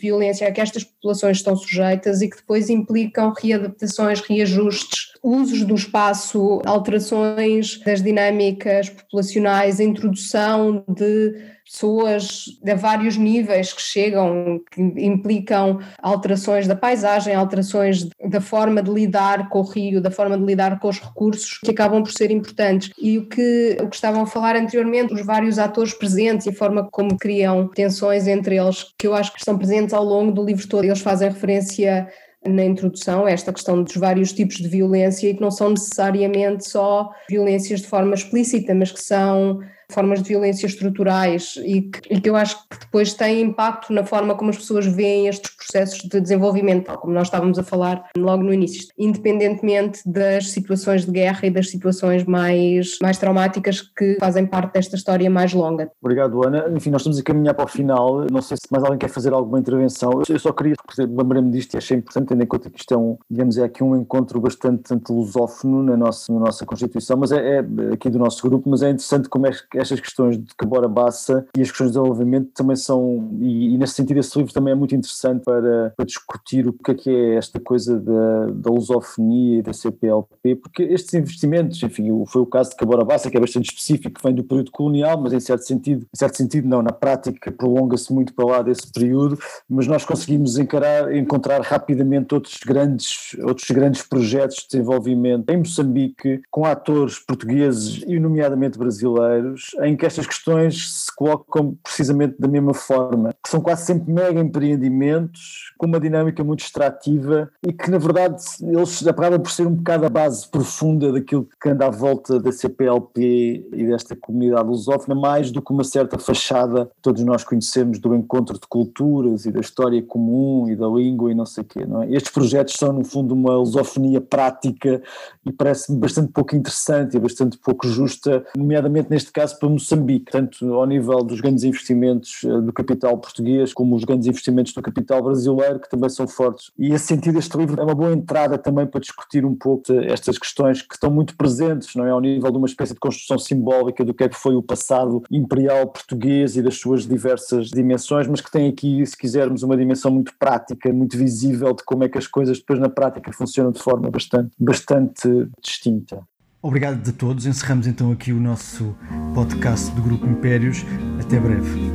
violência que estas populações estão sujeitas e que depois implicam readaptações, reajustes, usos do espaço, alterações das dinâmicas populacionais, introdução de pessoas de vários níveis que chegam, que implicam alterações da paisagem, alterações da forma de lidar com o rio, da forma de lidar com os recursos, que acabam por ser importantes. E o que, o que estavam a falar anteriormente, os vários atores presentes e a forma como criam tensões entre eles, que eu acho que estão presentes ao longo do livro todo. Eles fazem referência na introdução esta questão dos vários tipos de violência e que não são necessariamente só violências de forma explícita, mas que são formas de violência estruturais e que, e que eu acho que depois têm impacto na forma como as pessoas veem estes processos de desenvolvimento, tal como nós estávamos a falar logo no início, independentemente das situações de guerra e das situações mais, mais traumáticas que fazem parte desta história mais longa. Obrigado, Ana. Enfim, nós estamos a caminhar para o final. Não sei se mais alguém quer fazer alguma intervenção. Eu só queria, lembrei-me disto e achei importante, tendo em conta que isto é um, digamos, é aqui um encontro bastante lusófono na nossa, na nossa Constituição, mas é, é aqui do nosso grupo, mas é interessante como é que estas questões de Cabora Bassa e as questões de desenvolvimento também são, e, e, nesse sentido esse livro também é muito interessante para, para discutir o que é que é esta coisa da, da lusofonia e da CPLP, porque estes investimentos, enfim, foi o caso de Cabora Bassa, que é bastante específico, que vem do período colonial, mas em certo sentido, em certo sentido não, na prática prolonga-se muito para lá desse período, mas nós conseguimos encarar, encontrar rapidamente outros grandes, outros grandes projetos de desenvolvimento em Moçambique, com atores portugueses e nomeadamente brasileiros, em que estas questões se colocam precisamente da mesma forma, que são quase sempre mega empreendimentos com uma dinâmica muito extrativa e que na verdade eles acabam por ser um bocado a base profunda daquilo que anda à volta da CPLP e desta comunidade lusófona, mais do que uma certa fachada que todos nós conhecemos do encontro de culturas e da história comum e da língua e não sei o quê. É? Estes projetos são no fundo uma lusofonia prática e parece-me bastante pouco interessante e bastante pouco justa, nomeadamente neste caso para Moçambique, tanto ao nível dos grandes investimentos eh, do capital português, como os grandes investimentos do capital brasileiro, que também são fortes. E, nesse sentido, este livro é uma boa entrada também para discutir um pouco estas questões que estão muito presentes, não é? Ao nível de uma espécie de construção simbólica do que é que foi o passado imperial português e das suas diversas dimensões, mas que tem aqui, se quisermos, uma dimensão muito prática, muito visível de como é que as coisas depois na prática funcionam de forma bastante, bastante distinta. Obrigado a todos. Encerramos então aqui o nosso podcast do Grupo Impérios. Até breve.